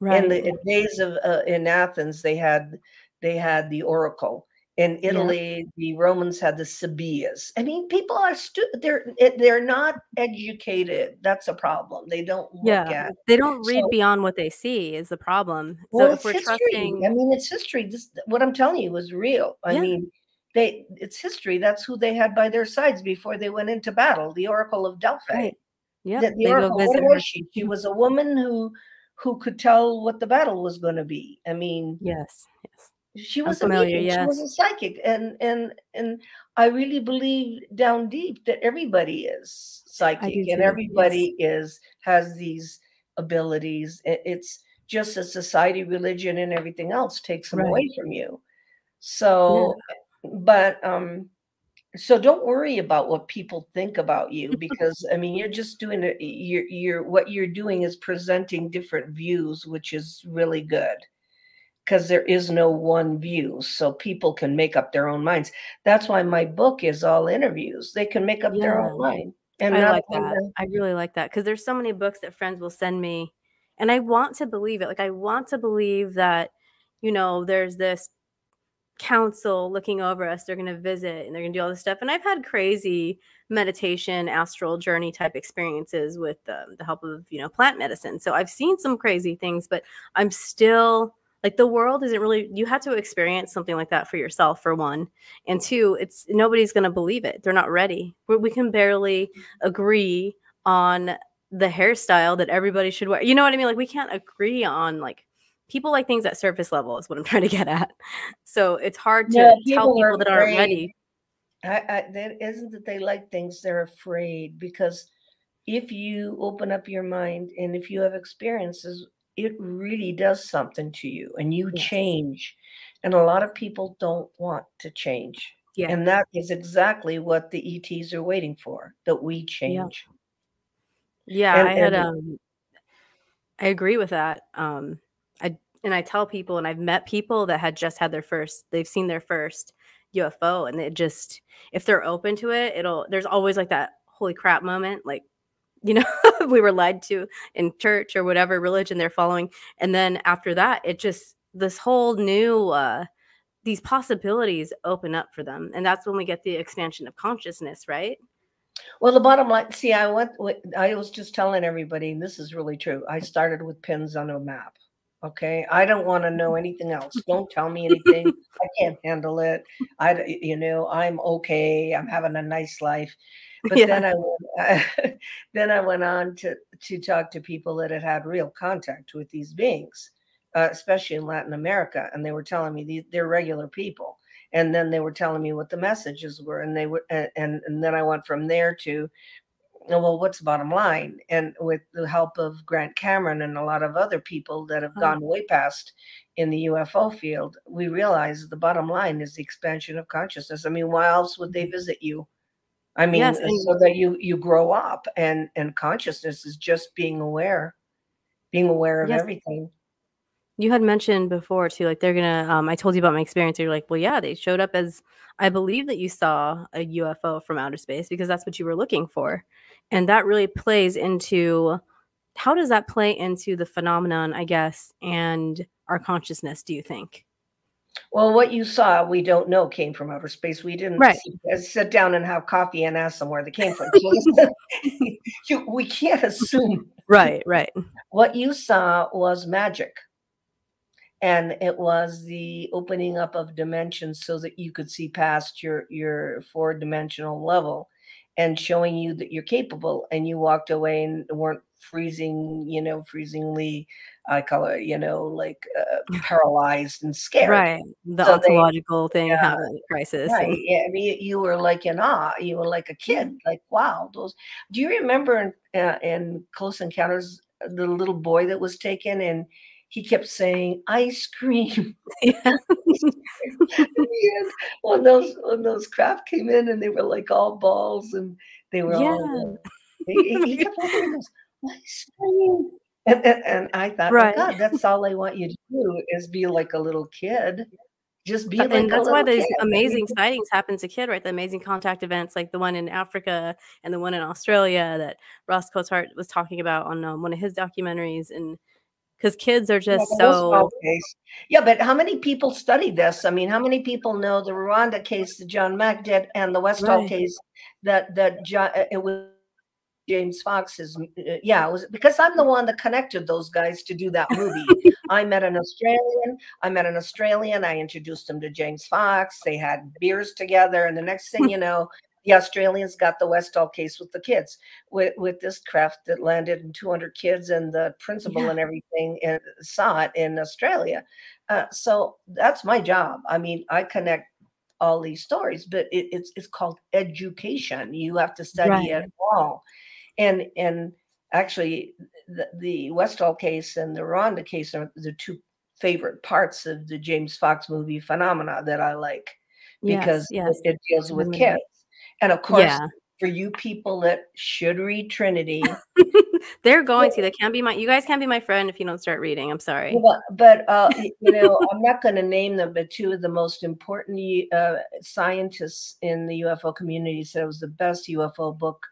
Speaker 2: Right. In the in days of uh, in Athens, they had they had the oracle. In Italy, yeah. the Romans had the Sabaeans. I mean, people are stu- they're eh, they're not educated. That's a problem. They don't look yeah. at.
Speaker 1: They don't read so, beyond what they see is the problem.
Speaker 2: Well, so if we're history. trusting, I mean, it's history. This what I'm telling you was real. I yeah. mean, they it's history. That's who they had by their sides before they went into battle. The Oracle of Delphi. Right.
Speaker 1: Yeah,
Speaker 2: the, the Oracle. What was she? She was a woman who who could tell what the battle was going to be. I mean,
Speaker 1: yes, yes
Speaker 2: she was familiar, a medium. Yes. She was a psychic, and and and I really believe down deep that everybody is psychic, and everybody yes. is has these abilities. It's just a society, religion, and everything else takes them right. away from you. So, yeah. but um, so don't worry about what people think about you because I mean you're just doing it. You're you're what you're doing is presenting different views, which is really good because there is no one view so people can make up their own minds. That's why my book is all interviews. They can make up yeah. their own mind
Speaker 1: and i like that. i really like that because there's so many books that friends will send me and i want to believe it like i want to believe that you know there's this council looking over us they're going to visit and they're going to do all this stuff and i've had crazy meditation astral journey type experiences with um, the help of you know plant medicine so i've seen some crazy things but i'm still like the world isn't really you have to experience something like that for yourself for one and two it's nobody's going to believe it. They're not ready. We, we can barely mm-hmm. agree on the hairstyle that everybody should wear. You know what i mean? Like we can't agree on like people like things at surface level is what i'm trying to get at. So it's hard to yeah, people tell people that aren't ready.
Speaker 2: I, I, that isn't that they like things they're afraid because if you open up your mind and if you have experiences it really does something to you and you yes. change. And a lot of people don't want to change. Yeah. And that is exactly what the ETs are waiting for, that we change.
Speaker 1: Yeah, yeah and, I had and, um I agree with that. Um I and I tell people and I've met people that had just had their first they've seen their first UFO and it just if they're open to it, it'll there's always like that holy crap moment like you know we were led to in church or whatever religion they're following and then after that it just this whole new uh these possibilities open up for them and that's when we get the expansion of consciousness right?
Speaker 2: Well the bottom line see i went i was just telling everybody and this is really true i started with pins on a map okay? I don't want to know anything else don't tell me anything i can't handle it i you know i'm okay i'm having a nice life but yeah. then i went, then i went on to to talk to people that had had real contact with these beings uh, especially in Latin America, and they were telling me these, they're regular people. And then they were telling me what the messages were, and they were, and and then I went from there to, oh, well, what's the bottom line? And with the help of Grant Cameron and a lot of other people that have oh. gone way past in the UFO field, we realize the bottom line is the expansion of consciousness. I mean, why else would they mm-hmm. visit you? I mean, yes, so that you you grow up, and and consciousness is just being aware, being aware of yes. everything.
Speaker 1: You had mentioned before too, like they're gonna. Um, I told you about my experience. You're like, well, yeah, they showed up as I believe that you saw a UFO from outer space because that's what you were looking for, and that really plays into how does that play into the phenomenon, I guess, and our consciousness? Do you think?
Speaker 2: Well, what you saw, we don't know came from outer space. We didn't right. Uh, sit down and have coffee and ask them where they came from. you, we can't assume.
Speaker 1: Right, right.
Speaker 2: What you saw was magic and it was the opening up of dimensions so that you could see past your your four dimensional level and showing you that you're capable and you walked away and weren't freezing you know freezingly i call it you know like uh, paralyzed and scared
Speaker 1: right the so ontological they, thing yeah, having crisis
Speaker 2: right and- yeah, I mean, you were like in awe you were like a kid like wow those do you remember in, uh, in close encounters the little boy that was taken and he kept saying ice cream. Yeah. when those when those craft came in and they were like all balls and they were yeah. all he, he kept ice cream. And, and, and I thought, oh right. oh God, that's all I want you to do is be like a little kid. Just be like
Speaker 1: and that's why those kid. amazing sightings happen to kid, right? The amazing contact events, like the one in Africa and the one in Australia that Ross Coulthart was talking about on um, one of his documentaries, and because kids are just yeah, so
Speaker 2: yeah but how many people study this i mean how many people know the rwanda case that john mack did and the westall right. case that that john it was james fox's uh, yeah it was because i'm the one that connected those guys to do that movie i met an australian i met an australian i introduced him to james fox they had beers together and the next thing you know the Australians got the Westall case with the kids, with, with this craft that landed in 200 kids, and the principal yeah. and everything and saw it in Australia. Uh, so that's my job. I mean, I connect all these stories, but it, it's it's called education. You have to study right. it all, and and actually, the, the Westall case and the Rwanda case are the two favorite parts of the James Fox movie phenomena that I like because yes, yes. It, it, deals with kids. And of course, yeah. for you people that should read Trinity,
Speaker 1: they're going to. They can't be my. You guys can't be my friend if you don't start reading. I'm sorry.
Speaker 2: But, but uh, you know, I'm not going to name them, but two of the most important uh, scientists in the UFO community said it was the best UFO book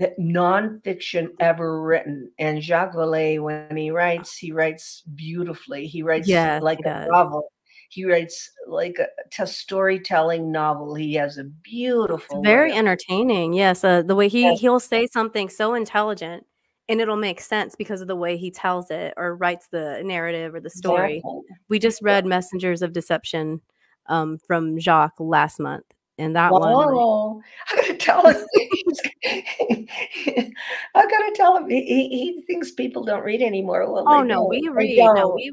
Speaker 2: nonfiction ever written. And Jacques Vallée, when he writes, he writes beautifully. He writes yes, like a novel. He writes like a, a storytelling novel. He has a beautiful,
Speaker 1: it's very entertaining. Yes, uh, the way he yes. he'll say something so intelligent, and it'll make sense because of the way he tells it or writes the narrative or the story. Exactly. We just read Messengers of Deception um, from Jacques last month, and that
Speaker 2: one. I gotta tell him. I gotta tell him. He, he, thinks people don't read anymore. Well,
Speaker 1: oh no, we read. No, we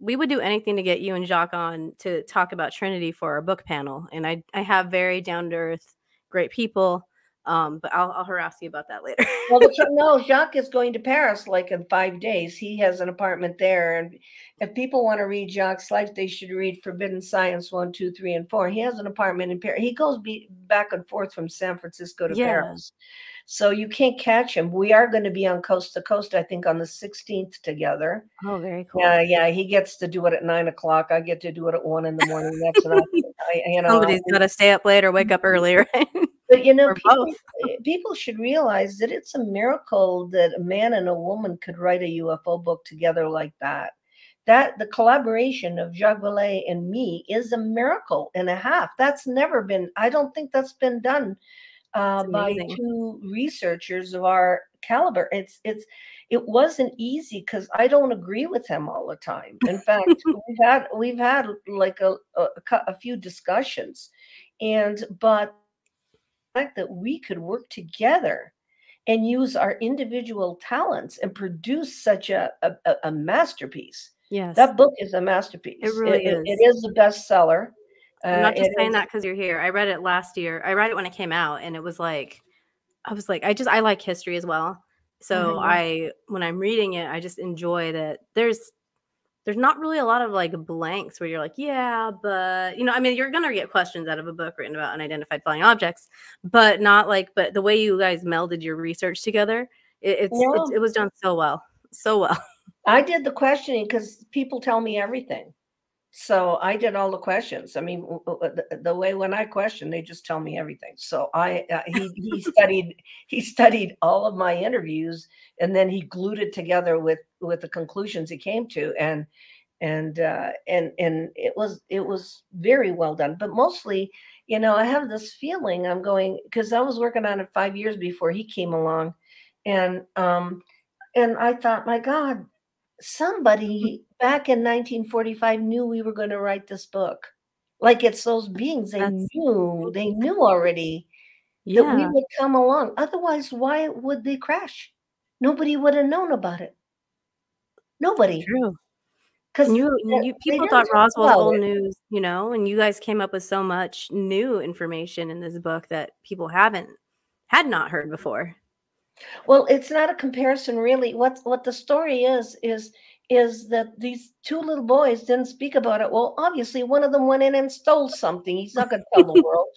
Speaker 1: we would do anything to get you and Jacques on to talk about Trinity for our book panel. And I, I have very down to earth, great people. Um, but I'll, I'll harass you about that later.
Speaker 2: well, no, Jacques is going to Paris like in five days. He has an apartment there. And if people want to read Jacques' life, they should read Forbidden Science one, two, three, and four. He has an apartment in Paris. He goes be, back and forth from San Francisco to yeah. Paris. So you can't catch him. We are going to be on coast to coast, I think, on the 16th together.
Speaker 1: Oh, very cool.
Speaker 2: Yeah, yeah. He gets to do it at nine o'clock. I get to do it at one in the morning. That's what I,
Speaker 1: you know. Somebody's got to stay up late or wake up earlier.
Speaker 2: but you know, people, people should realize that it's a miracle that a man and a woman could write a UFO book together like that that the collaboration of Jacques Vallée and me is a miracle and a half. That's never been, I don't think that's been done uh, by two researchers of our caliber. It's, it's, it wasn't easy because I don't agree with him all the time. In fact, we've had, we've had like a, a, a few discussions and, but fact that we could work together and use our individual talents and produce such a, a, a masterpiece
Speaker 1: Yes.
Speaker 2: That book is a masterpiece.
Speaker 1: It really
Speaker 2: it,
Speaker 1: is.
Speaker 2: It is a bestseller.
Speaker 1: I'm not uh, just saying is, that because you're here. I read it last year. I read it when it came out, and it was like, I was like, I just I like history as well. So mm-hmm. I when I'm reading it, I just enjoy that there's there's not really a lot of like blanks where you're like, yeah, but you know, I mean, you're gonna get questions out of a book written about unidentified flying objects, but not like, but the way you guys melded your research together, it, it's, yeah. it's it was done so well, so well.
Speaker 2: I did the questioning because people tell me everything. So I did all the questions. I mean, the, the, way when I question, they just tell me everything. So I uh, he he studied he studied all of my interviews, and then he glued it together with with the conclusions he came to, and and uh, and and it was it was very well done. But mostly, you know, I have this feeling I'm going because I was working on it five years before he came along, and um, and I thought, my God, somebody back in 1945 knew we were going to write this book. Like it's those beings they That's, knew, they knew already yeah. that we would come along. Otherwise, why would they crash? Nobody would have known about it. Nobody.
Speaker 1: True. Because you, you, people thought Roswell was old news, you know, and you guys came up with so much new information in this book that people haven't had not heard before.
Speaker 2: Well, it's not a comparison really. What what the story is is is that these two little boys didn't speak about it. Well, obviously one of them went in and stole something. He's not going to tell the world.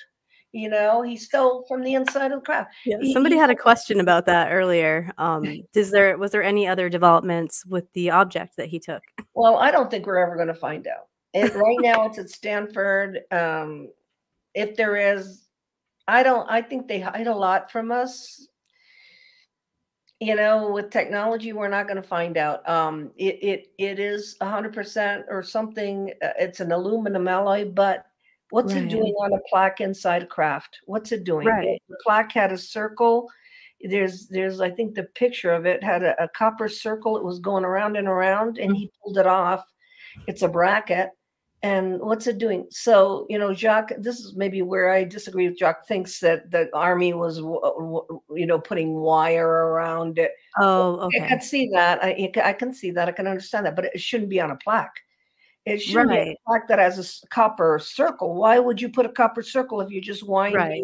Speaker 2: You know, he stole from the inside of the craft.
Speaker 1: Yeah, somebody he, had a question about that earlier. Um, is there was there any other developments with the object that he took?
Speaker 2: Well, I don't think we're ever going to find out. It, right now, it's at Stanford. Um, if there is, I don't. I think they hide a lot from us you know with technology we're not going to find out um it it it is 100% or something uh, it's an aluminum alloy but what's right. it doing on a plaque inside a craft what's it doing
Speaker 1: right.
Speaker 2: the plaque had a circle there's there's i think the picture of it had a, a copper circle it was going around and around and mm. he pulled it off it's a bracket and what's it doing? So, you know, Jacques, this is maybe where I disagree with Jacques, thinks that the army was, you know, putting wire around it.
Speaker 1: Oh, okay.
Speaker 2: I can see that. I, I can see that. I can understand that, but it shouldn't be on a plaque. It should right. be a plaque that has a copper circle. Why would you put a copper circle if you just wind
Speaker 1: right.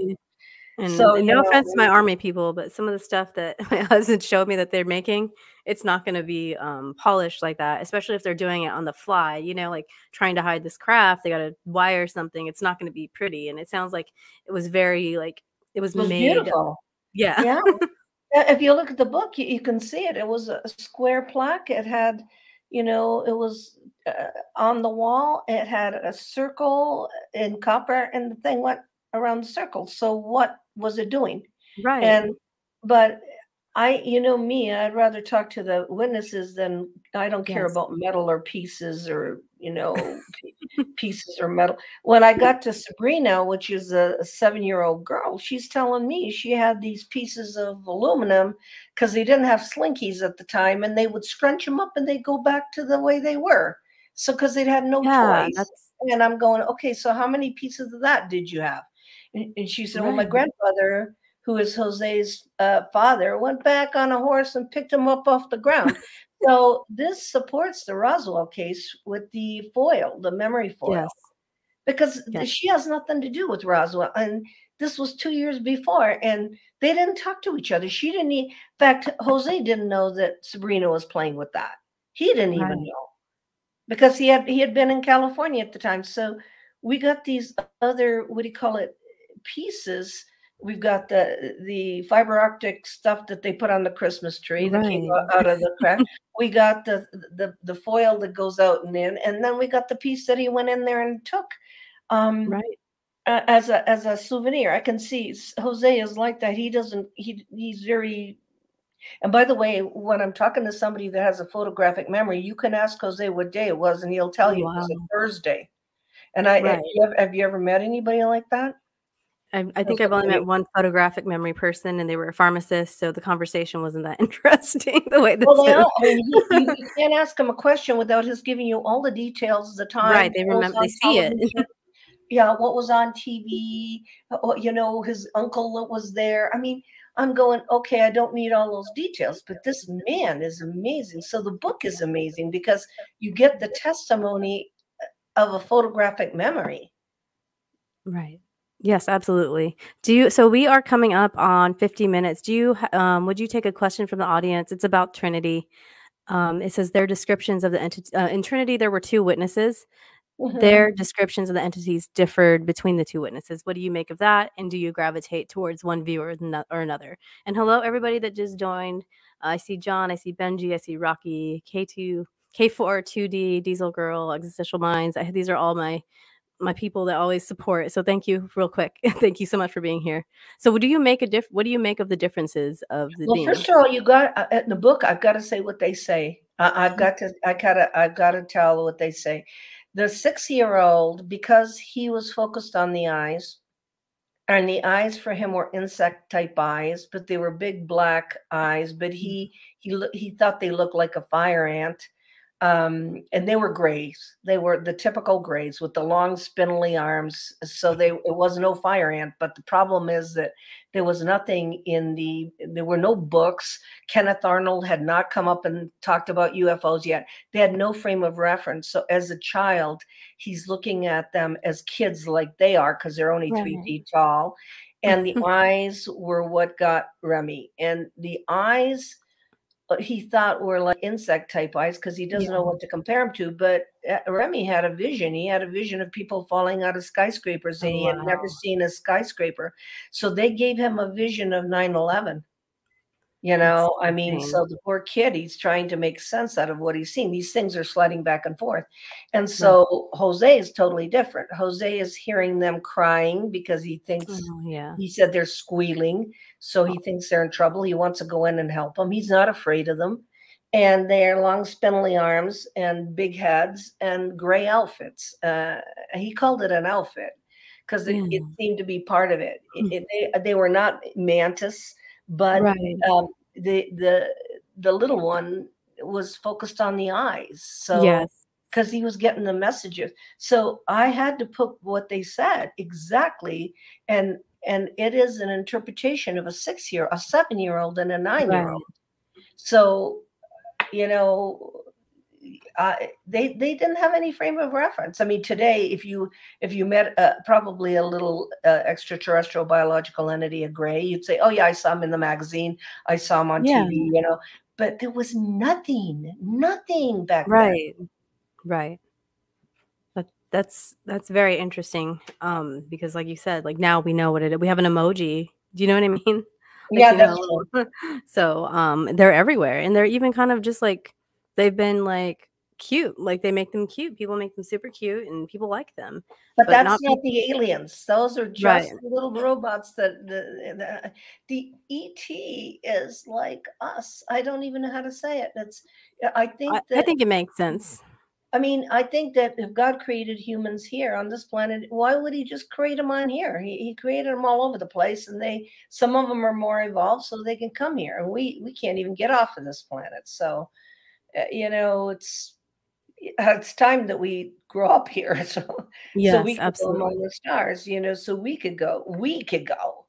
Speaker 1: And, so, no offense to my army people, but some of the stuff that my husband showed me that they're making, it's not going to be um, polished like that, especially if they're doing it on the fly. You know, like trying to hide this craft, they got to wire something. It's not going to be pretty. And it sounds like it was very like it was,
Speaker 2: it was
Speaker 1: made.
Speaker 2: Beautiful.
Speaker 1: Yeah.
Speaker 2: Yeah. if you look at the book, you, you, can see it. It was a square plaque. It had, you know, it was uh, on the wall. It had a circle in copper, and the thing went around the circle. So what was it doing?
Speaker 1: Right.
Speaker 2: And but I, you know me, I'd rather talk to the witnesses than I don't care yes. about metal or pieces or you know pieces or metal. When I got to Sabrina, which is a, a seven-year-old girl, she's telling me she had these pieces of aluminum because they didn't have slinkies at the time, and they would scrunch them up and they go back to the way they were. So because they'd had no yeah, toys, and I'm going, okay, so how many pieces of that did you have? And, she said, right. Well, my grandfather, who is Jose's uh, father, went back on a horse and picked him up off the ground. so this supports the Roswell case with the foil, the memory foil. Yes. Because yes. she has nothing to do with Roswell. And this was two years before, and they didn't talk to each other. She didn't, in fact, Jose didn't know that Sabrina was playing with that. He didn't right. even know because he had he had been in California at the time. So we got these other what do you call it pieces. We've got the the fiber optic stuff that they put on the Christmas tree right. that came out of the crack. we got the, the the foil that goes out and in, and then we got the piece that he went in there and took. Um,
Speaker 1: right.
Speaker 2: Uh, as a as a souvenir, I can see Jose is like that. He doesn't. He he's very And by the way, when I'm talking to somebody that has a photographic memory, you can ask Jose what day it was, and he'll tell you it was a. Thursday. And I,
Speaker 1: Right.
Speaker 2: you have, have you ever met anybody like that?
Speaker 1: I, I think I've only met one photographic memory person, and they were a pharmacist, so the conversation wasn't that interesting. the way that
Speaker 2: Well, they
Speaker 1: it-
Speaker 2: are. I mean, you, you, can't ask him a question without his giving you all the details, the time.
Speaker 1: right, they remember, they see it.
Speaker 2: yeah, what was on TV? uh, You know, his uncle that was there. I mean, I'm going, okay, I don't need all those details, but this man is amazing. So the book is amazing because you get the testimony uh, of a photographic memory.
Speaker 1: Right. Yes, absolutely. Do you? So we are coming up on 50 minutes. Do you? Um, would you take a question from the audience? It's about Trinity. Um, it says their descriptions of the entity uh, in Trinity. There were two witnesses.
Speaker 2: Mhm.
Speaker 1: Their descriptions of the entities differed between the two witnesses. What do you make of that? And do you gravitate towards one view or, no- or another? And hello, everybody that just joined. I see John. I see Benji. I see Rocky. K2, K4, 2D, Diesel Girl, Existential Minds. I, these are all my my people that always support. So thank you, real quick. thank you so much for being here. So, what do you make a diff? What do you make of the differences of the
Speaker 2: Well,
Speaker 1: beings?
Speaker 2: first of all, you got uh, in the book. I've got to say what they say. I, I've got to. I gotta. I've got to tell what they say. The six-year-old, because he was focused on the eyes, and the eyes for him were insect-type eyes, but they were big black eyes. But he he loo- he thought they looked like a fire ant, um, and they were grays. They were the typical grays with the long, spindly arms. So they it was no fire ant. But the problem is that there was nothing in the there were no books kenneth arnold had not come up and talked about ufos yet they had no frame of reference so as a child he's looking at them as kids like they are because they're only three
Speaker 1: Right.
Speaker 2: feet tall and the eyes were what got Reme and the eyes uh, he thought were like insect type eyes because he doesn't know what to compare them to but uh, Reme had a vision. He had a vision of people falling out of skyscrapers and
Speaker 1: Oh,
Speaker 2: he had never seen a skyscraper. So they gave him a vision of 9-11 you know i mean so the poor kid he's trying to make sense out of what he's seen these things are sliding back and forth. And so jose is totally different. Jose is hearing them crying because he thinks
Speaker 1: Oh, yeah.
Speaker 2: he said they're squealing so he thinks they're in trouble. He wants to go in and help them. He's not afraid of them. And they're long spindly arms and big heads and gray outfits uh, he called it an outfit because it, it seemed to be part of it,
Speaker 1: Hmm.
Speaker 2: It- it- they, they were not mantis but
Speaker 1: Right.
Speaker 2: um, the the the little one was focused on the eyes so
Speaker 1: yes.
Speaker 2: because he was getting the messages so i had to put what they said exactly and and it is an interpretation of a six year a seven year old and a nine year old so you know uh, they they didn't have any frame of reference. I mean, today, if you if you met uh, probably a little uh, extraterrestrial biological entity, a gray, you'd say, "Oh yeah, I saw him in the magazine. I saw him on
Speaker 1: Yeah.
Speaker 2: TV." You know, but there was nothing, nothing back then.
Speaker 1: Right. Right. But that's that's very interesting. Um, because like you said, like now we know what it is. We have an emoji. Do you know what I mean? Like,
Speaker 2: Yeah,
Speaker 1: you know,
Speaker 2: that's
Speaker 1: a little- so um they're everywhere and they're even kind of just like they've been like cute. Like they make them cute. People make them super cute and people like them.
Speaker 2: But,
Speaker 1: but
Speaker 2: that's
Speaker 1: not
Speaker 2: not, the aliens. Those are just
Speaker 1: Right.
Speaker 2: little robots that the, the the ET is like us. I don't even know how to say it. That's I think that
Speaker 1: I think it makes sense.
Speaker 2: I mean, I think that if God created humans here on this planet, why would He just create them on here? He, he created them all over the place, and they some of them are more evolved, so they can come here, and we we can't even get off of this planet. So, uh, Uh, you know, it's uh, it's time that we grow up here, so
Speaker 1: Yes,
Speaker 2: so we could go
Speaker 1: absolutely.
Speaker 2: among the stars, you know, so we could go, we could go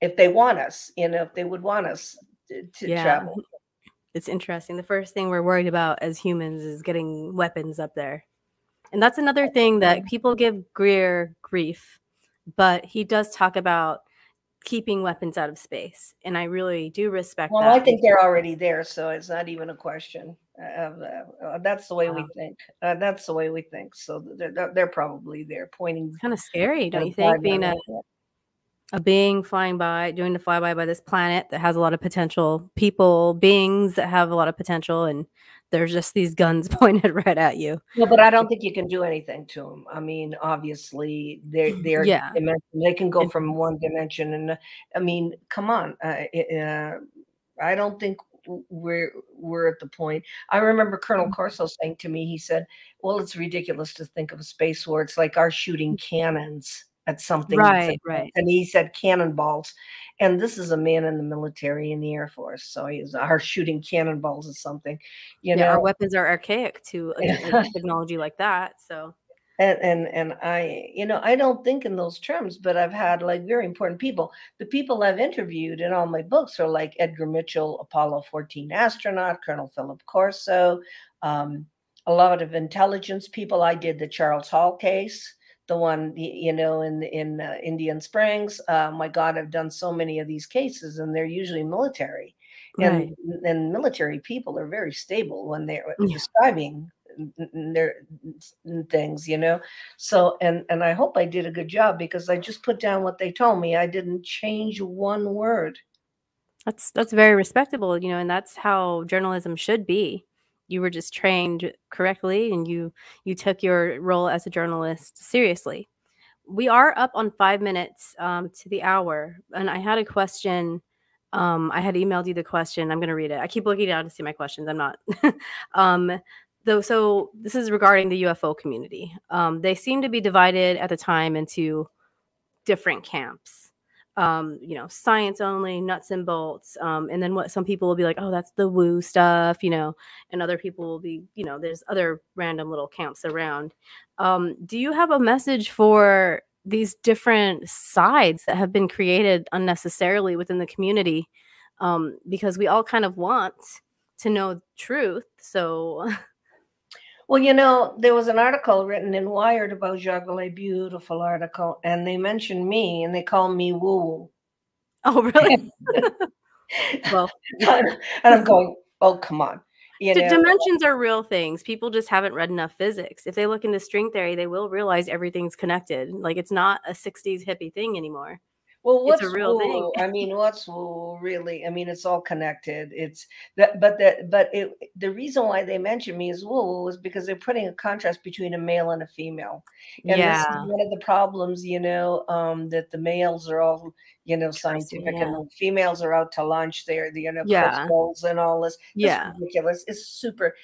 Speaker 2: if they want us, you know, if they would want us to, to
Speaker 1: Yeah.
Speaker 2: travel.
Speaker 1: It's interesting. The first thing we're worried about as humans is getting weapons up there. And that's another thing that people give Greer grief, but he does talk about keeping weapons out of space. And I really do respect
Speaker 2: Well,
Speaker 1: that.
Speaker 2: I think they're already there, so it's not even a question. Uh, uh, that's the way we think. Uh, that's the way we think. So they're they're, they're probably there, pointing.
Speaker 1: it's kind of scary, don't you think? Being a, a being flying by, doing the flyby by this planet that has a lot of potential, people, beings that have a lot of potential, and there's just these guns pointed right at you.
Speaker 2: No, but I don't think you can do anything to them. I mean, obviously, they're they're
Speaker 1: Yeah.
Speaker 2: dimension. They can go from one dimension, and uh, I mean, come on, uh, uh, I don't think we're we're at the point. I remember Colonel
Speaker 1: Mm.
Speaker 2: Corso saying to me, he said, "Well, it's ridiculous to think of a space war. It's like our shooting cannons at something."
Speaker 1: Right, right.
Speaker 2: And he said cannonballs. And this is a man in the military in the Air Force, so he's our shooting cannonballs at something, you
Speaker 1: Yeah, our weapons are archaic to a like, technology like that, so
Speaker 2: And and and I, you know, I don't think in those terms, but I've had like very important people. The people I've interviewed in all my books are like Edgar Mitchell, Apollo 14 astronaut, Colonel Philip Corso, um, a lot of intelligence people. I did the Charles Hall case, the one you know in in uh, Indian Springs. Uh, my God, I've done so many of these cases, and they're usually military, and
Speaker 1: Right.
Speaker 2: and military people are very stable when they're
Speaker 1: Yeah.
Speaker 2: describing things, you know. So and and I hope I did a good job because I just put down what they told me. I didn't change one word.
Speaker 1: That's that's very respectable, you know, and that's how journalism should be. You were just trained correctly and you you took your role as a journalist seriously. We are up on 5 minutes um, to the hour, and I had a question. Um, I had emailed you the question. I'm going to read it. I keep looking down to see my questions. I'm not. um, though, so this is regarding the UFO community. Um, they seem to be divided at the time into different camps. Um, you know, science only, nuts and bolts. Um, and then what some people will be like, oh, that's the woo stuff, you know, and other people will be, you know, there's other random little camps around. Um, do you have a message for these different sides that have been created unnecessarily within the community? Um, because we all kind of want to know truth. So,
Speaker 2: Well, you know, there was an article written in Wired about Vallée, beautiful article, and they mentioned me and they called me woo woo.
Speaker 1: oh, really? well,
Speaker 2: and I'm going, oh, come on. You know,
Speaker 1: dimensions are real things. People just haven't read enough physics. If they look into string theory, they will realize everything's connected. Like it's not a 60s hippie thing anymore.
Speaker 2: Well, what's
Speaker 1: real
Speaker 2: woo? I mean, what's woo really? I mean, it's all connected. It's that, but that, but it, the reason why they mention me as woo is because they're putting a contrast between a male and a female. And this is
Speaker 1: yeah.
Speaker 2: one of the problems, you know, um, that the males are all, you know, scientific
Speaker 1: yeah.
Speaker 2: and the females are out to lunch. They're the, you know,
Speaker 1: Yeah.
Speaker 2: and all this. It's
Speaker 1: Yeah.
Speaker 2: ridiculous. It's super.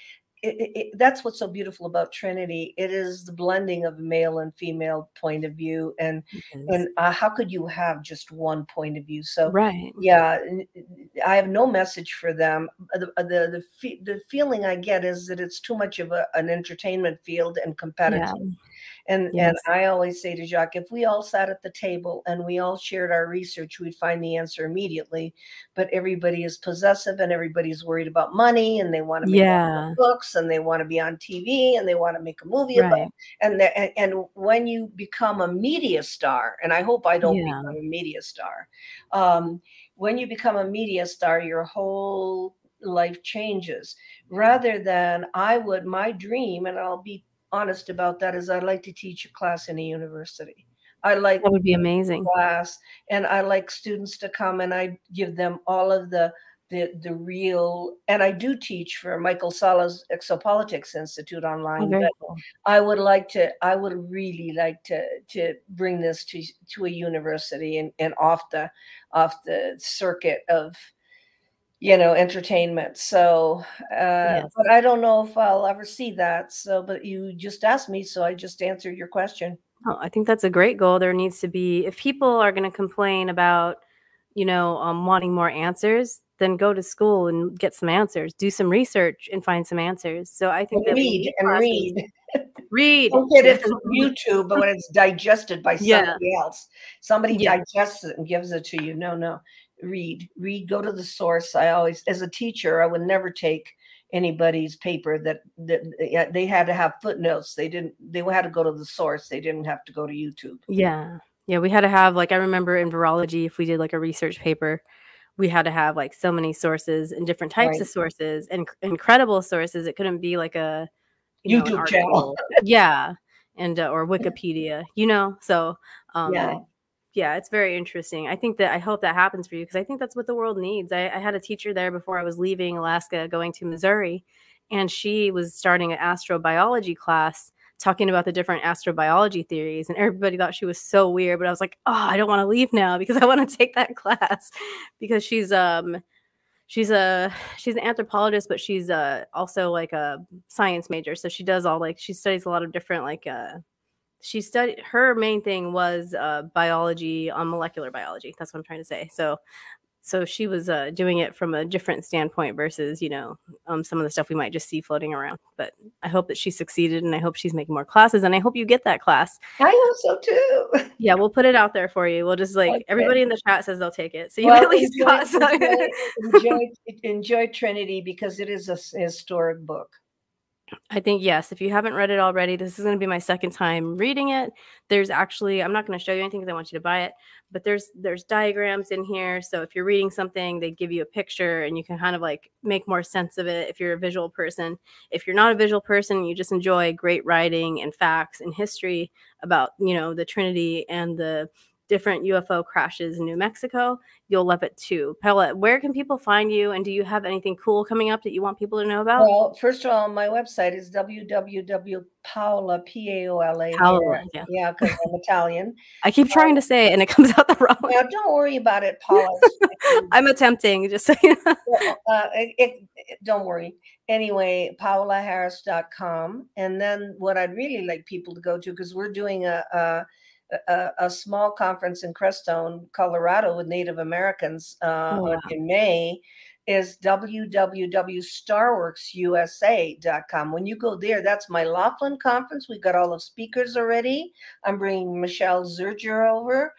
Speaker 2: It, it, that's what's so beautiful about Trinity. It is the blending of male and female point of view, and and uh, how could you have just one point of view? So
Speaker 1: right.
Speaker 2: yeah, I have no message for them. Uh, The uh, the the, the feeling I get is that it's too much of a, an entertainment field and competitive.
Speaker 1: Yeah.
Speaker 2: And
Speaker 1: Yes.
Speaker 2: and I always say to Jacques, if we all sat at the table and we all shared our research, we'd find the answer immediately. But everybody is possessive and everybody's worried about money and they want to make
Speaker 1: Yeah.
Speaker 2: books and they want to be on TV and they want to make a movie about and, the, and and when you become a media star, and I hope I don't
Speaker 1: Yeah.
Speaker 2: become a media star, um, when you become a media star, your whole life changes. Rather than I would, my dream, and I'll be honest about that, is I'd like to teach a class in a university. I like
Speaker 1: That would be amazing.
Speaker 2: class and I like students to come and I give them all of the the the real and I do teach for Michael Salla's Exopolitics Institute online,
Speaker 1: very
Speaker 2: but. I would like to I would really like to to bring this to to a university and, and off the off the circuit of you know entertainment so uh
Speaker 1: Yes.
Speaker 2: but i don't know if i'll ever see that so but you just asked me so i just answered your question
Speaker 1: Oh, I think that's a great goal. There needs to be, if people are going to complain about, you know, um, wanting more answers, then go to school and get some answers. Do some research and find some answers. So I think
Speaker 2: and read and read
Speaker 1: Read.
Speaker 2: don't get it from youtube but when it's digested by
Speaker 1: Yeah.
Speaker 2: somebody else somebody
Speaker 1: Yeah.
Speaker 2: digests it and gives it to you no no read read go to the source i always as a teacher i would never take anybody's paper that, that they had to have footnotes they didn't they had to go to the source they didn't have to go to youtube
Speaker 1: Yeah. Yeah. We had to have, like, I remember in virology, if we did like a research paper, we had to have like so many sources and different types
Speaker 2: Right.
Speaker 1: of sources and incredible sources. It couldn't be like a you know,
Speaker 2: YouTube channel.
Speaker 1: yeah. And, uh, or Wikipedia, you know? So, um,
Speaker 2: yeah
Speaker 1: yeah, it's very interesting. I think that I hope that happens for you because I think that's what the world needs. I, I had a teacher there before I was leaving Alaska, going to Missouri, and she was starting an astrobiology class talking about the different astrobiology theories. And everybody thought she was so weird, but I was like, oh, I don't want to leave now because I want to take that class because she's um she's a she's an anthropologist, but she's uh also like a science major. So she does all like she studies a lot of different like uh she studied her main thing was uh biology on molecular biology. That's what I'm trying to say. So so she was uh, doing it from a different standpoint versus you know um, some of the stuff we might just see floating around but i hope that she succeeded and i hope she's making more classes and i hope you get that class
Speaker 2: i hope so too
Speaker 1: yeah we'll put it out there for you we'll just like okay. everybody in the chat says they'll take it so you well, at least
Speaker 2: enjoy, got some. enjoy, enjoy, enjoy trinity because it is a historic book
Speaker 1: I think yes. If you haven't read it already, this is going to be my second time reading it. There's actually I'm not going to show you anything because I want you to buy it, but there's there's diagrams in here. So if you're reading something, they give you a picture and you can kind of like make more sense of it if you're a visual person. If you're not a visual person, you just enjoy great writing and facts and history about, you know, the Trinity and the different UFO crashes in New Mexico, you'll love it too. Paola, where can people find you? And do you have anything cool coming up that you want people to know about?
Speaker 2: Well, first of all, my website is www.paola, P-A-O-L-A. Paola, yeah. Yeah, because I'm Italian.
Speaker 1: I keep trying to say it and it comes out the wrong
Speaker 2: way. Now, don't worry about it, Paula.
Speaker 1: I'm attempting, just so you know.
Speaker 2: uh, it, it, it, don't worry. Anyway, paolaharris.com. And then what I'd really like people to go to, because we're doing a, a a, a, small conference in Crestone, Colorado, with Native Americans uh, oh, wow. in May is www.starworksusa.com. When you go there, that's my Laughlin conference. We've got all the speakers already. I'm bringing Michel Zirger over.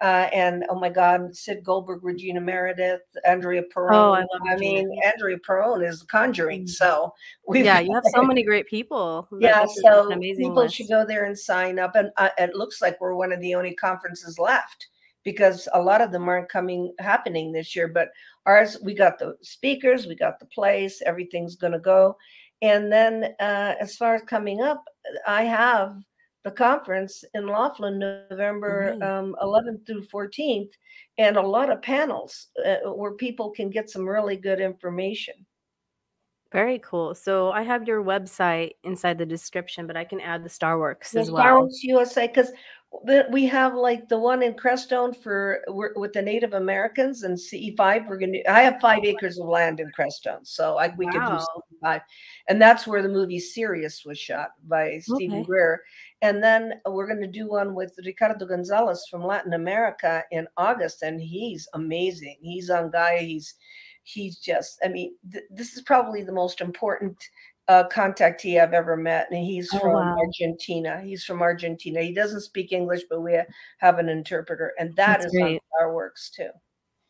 Speaker 2: Uh, and oh my God, Sid Goldberg, Regina Meredith, Andrea Perron. Oh, I love. I mean, Andrea Perron is conjuring. Mm. So
Speaker 1: we yeah, you have so many great people.
Speaker 2: Yeah, so amazing people list. should go there and sign up. And uh, it looks like we're one of the only conferences left because a lot of them aren't coming happening this year. But ours, we got the speakers, we got the place, everything's going to go. And then uh, as far as coming up, I have the conference in Laughlin, November mm-hmm. um, 11th through 14th, and a lot of panels uh, where people can get some really good information.
Speaker 1: Very cool. So I have your website inside the description, but I can add the Starworks the as well. Starworks
Speaker 2: USA, because we have like the one in Crestone for with the Native Americans and CE5. We're gonna. I have five acres of land in Crestone, so I, we wow. could do CE5, and that's where the movie Sirius was shot by Stephen okay. Greer. And then we're going to do one with Ricardo Gonzalez from Latin America in August, and he's amazing. He's on Gaia. He's he's just. I mean, th- this is probably the most important uh, contactee I've ever met, and he's oh, from wow. Argentina. He's from Argentina. He doesn't speak English, but we have an interpreter, and that That's is great. on our works too.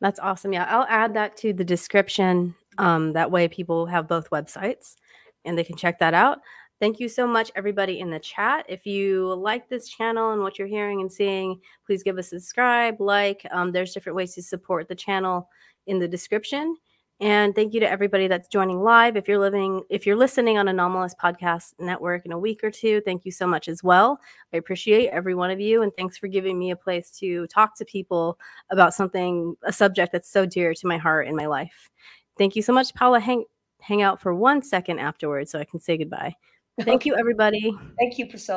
Speaker 1: That's awesome. Yeah, I'll add that to the description. Um, that way, people have both websites, and they can check that out. Thank you so much, everybody in the chat. If you like this channel and what you're hearing and seeing, please give us a subscribe, like. Um, there's different ways to support the channel in the description. And thank you to everybody that's joining live. If you're living, if you're listening on Anomalous Podcast Network in a week or two, thank you so much as well. I appreciate every one of you, and thanks for giving me a place to talk to people about something, a subject that's so dear to my heart in my life. Thank you so much, Paula. Hang hang out for one second afterwards so I can say goodbye. Thank you, everybody.
Speaker 2: Thank you, Priscilla.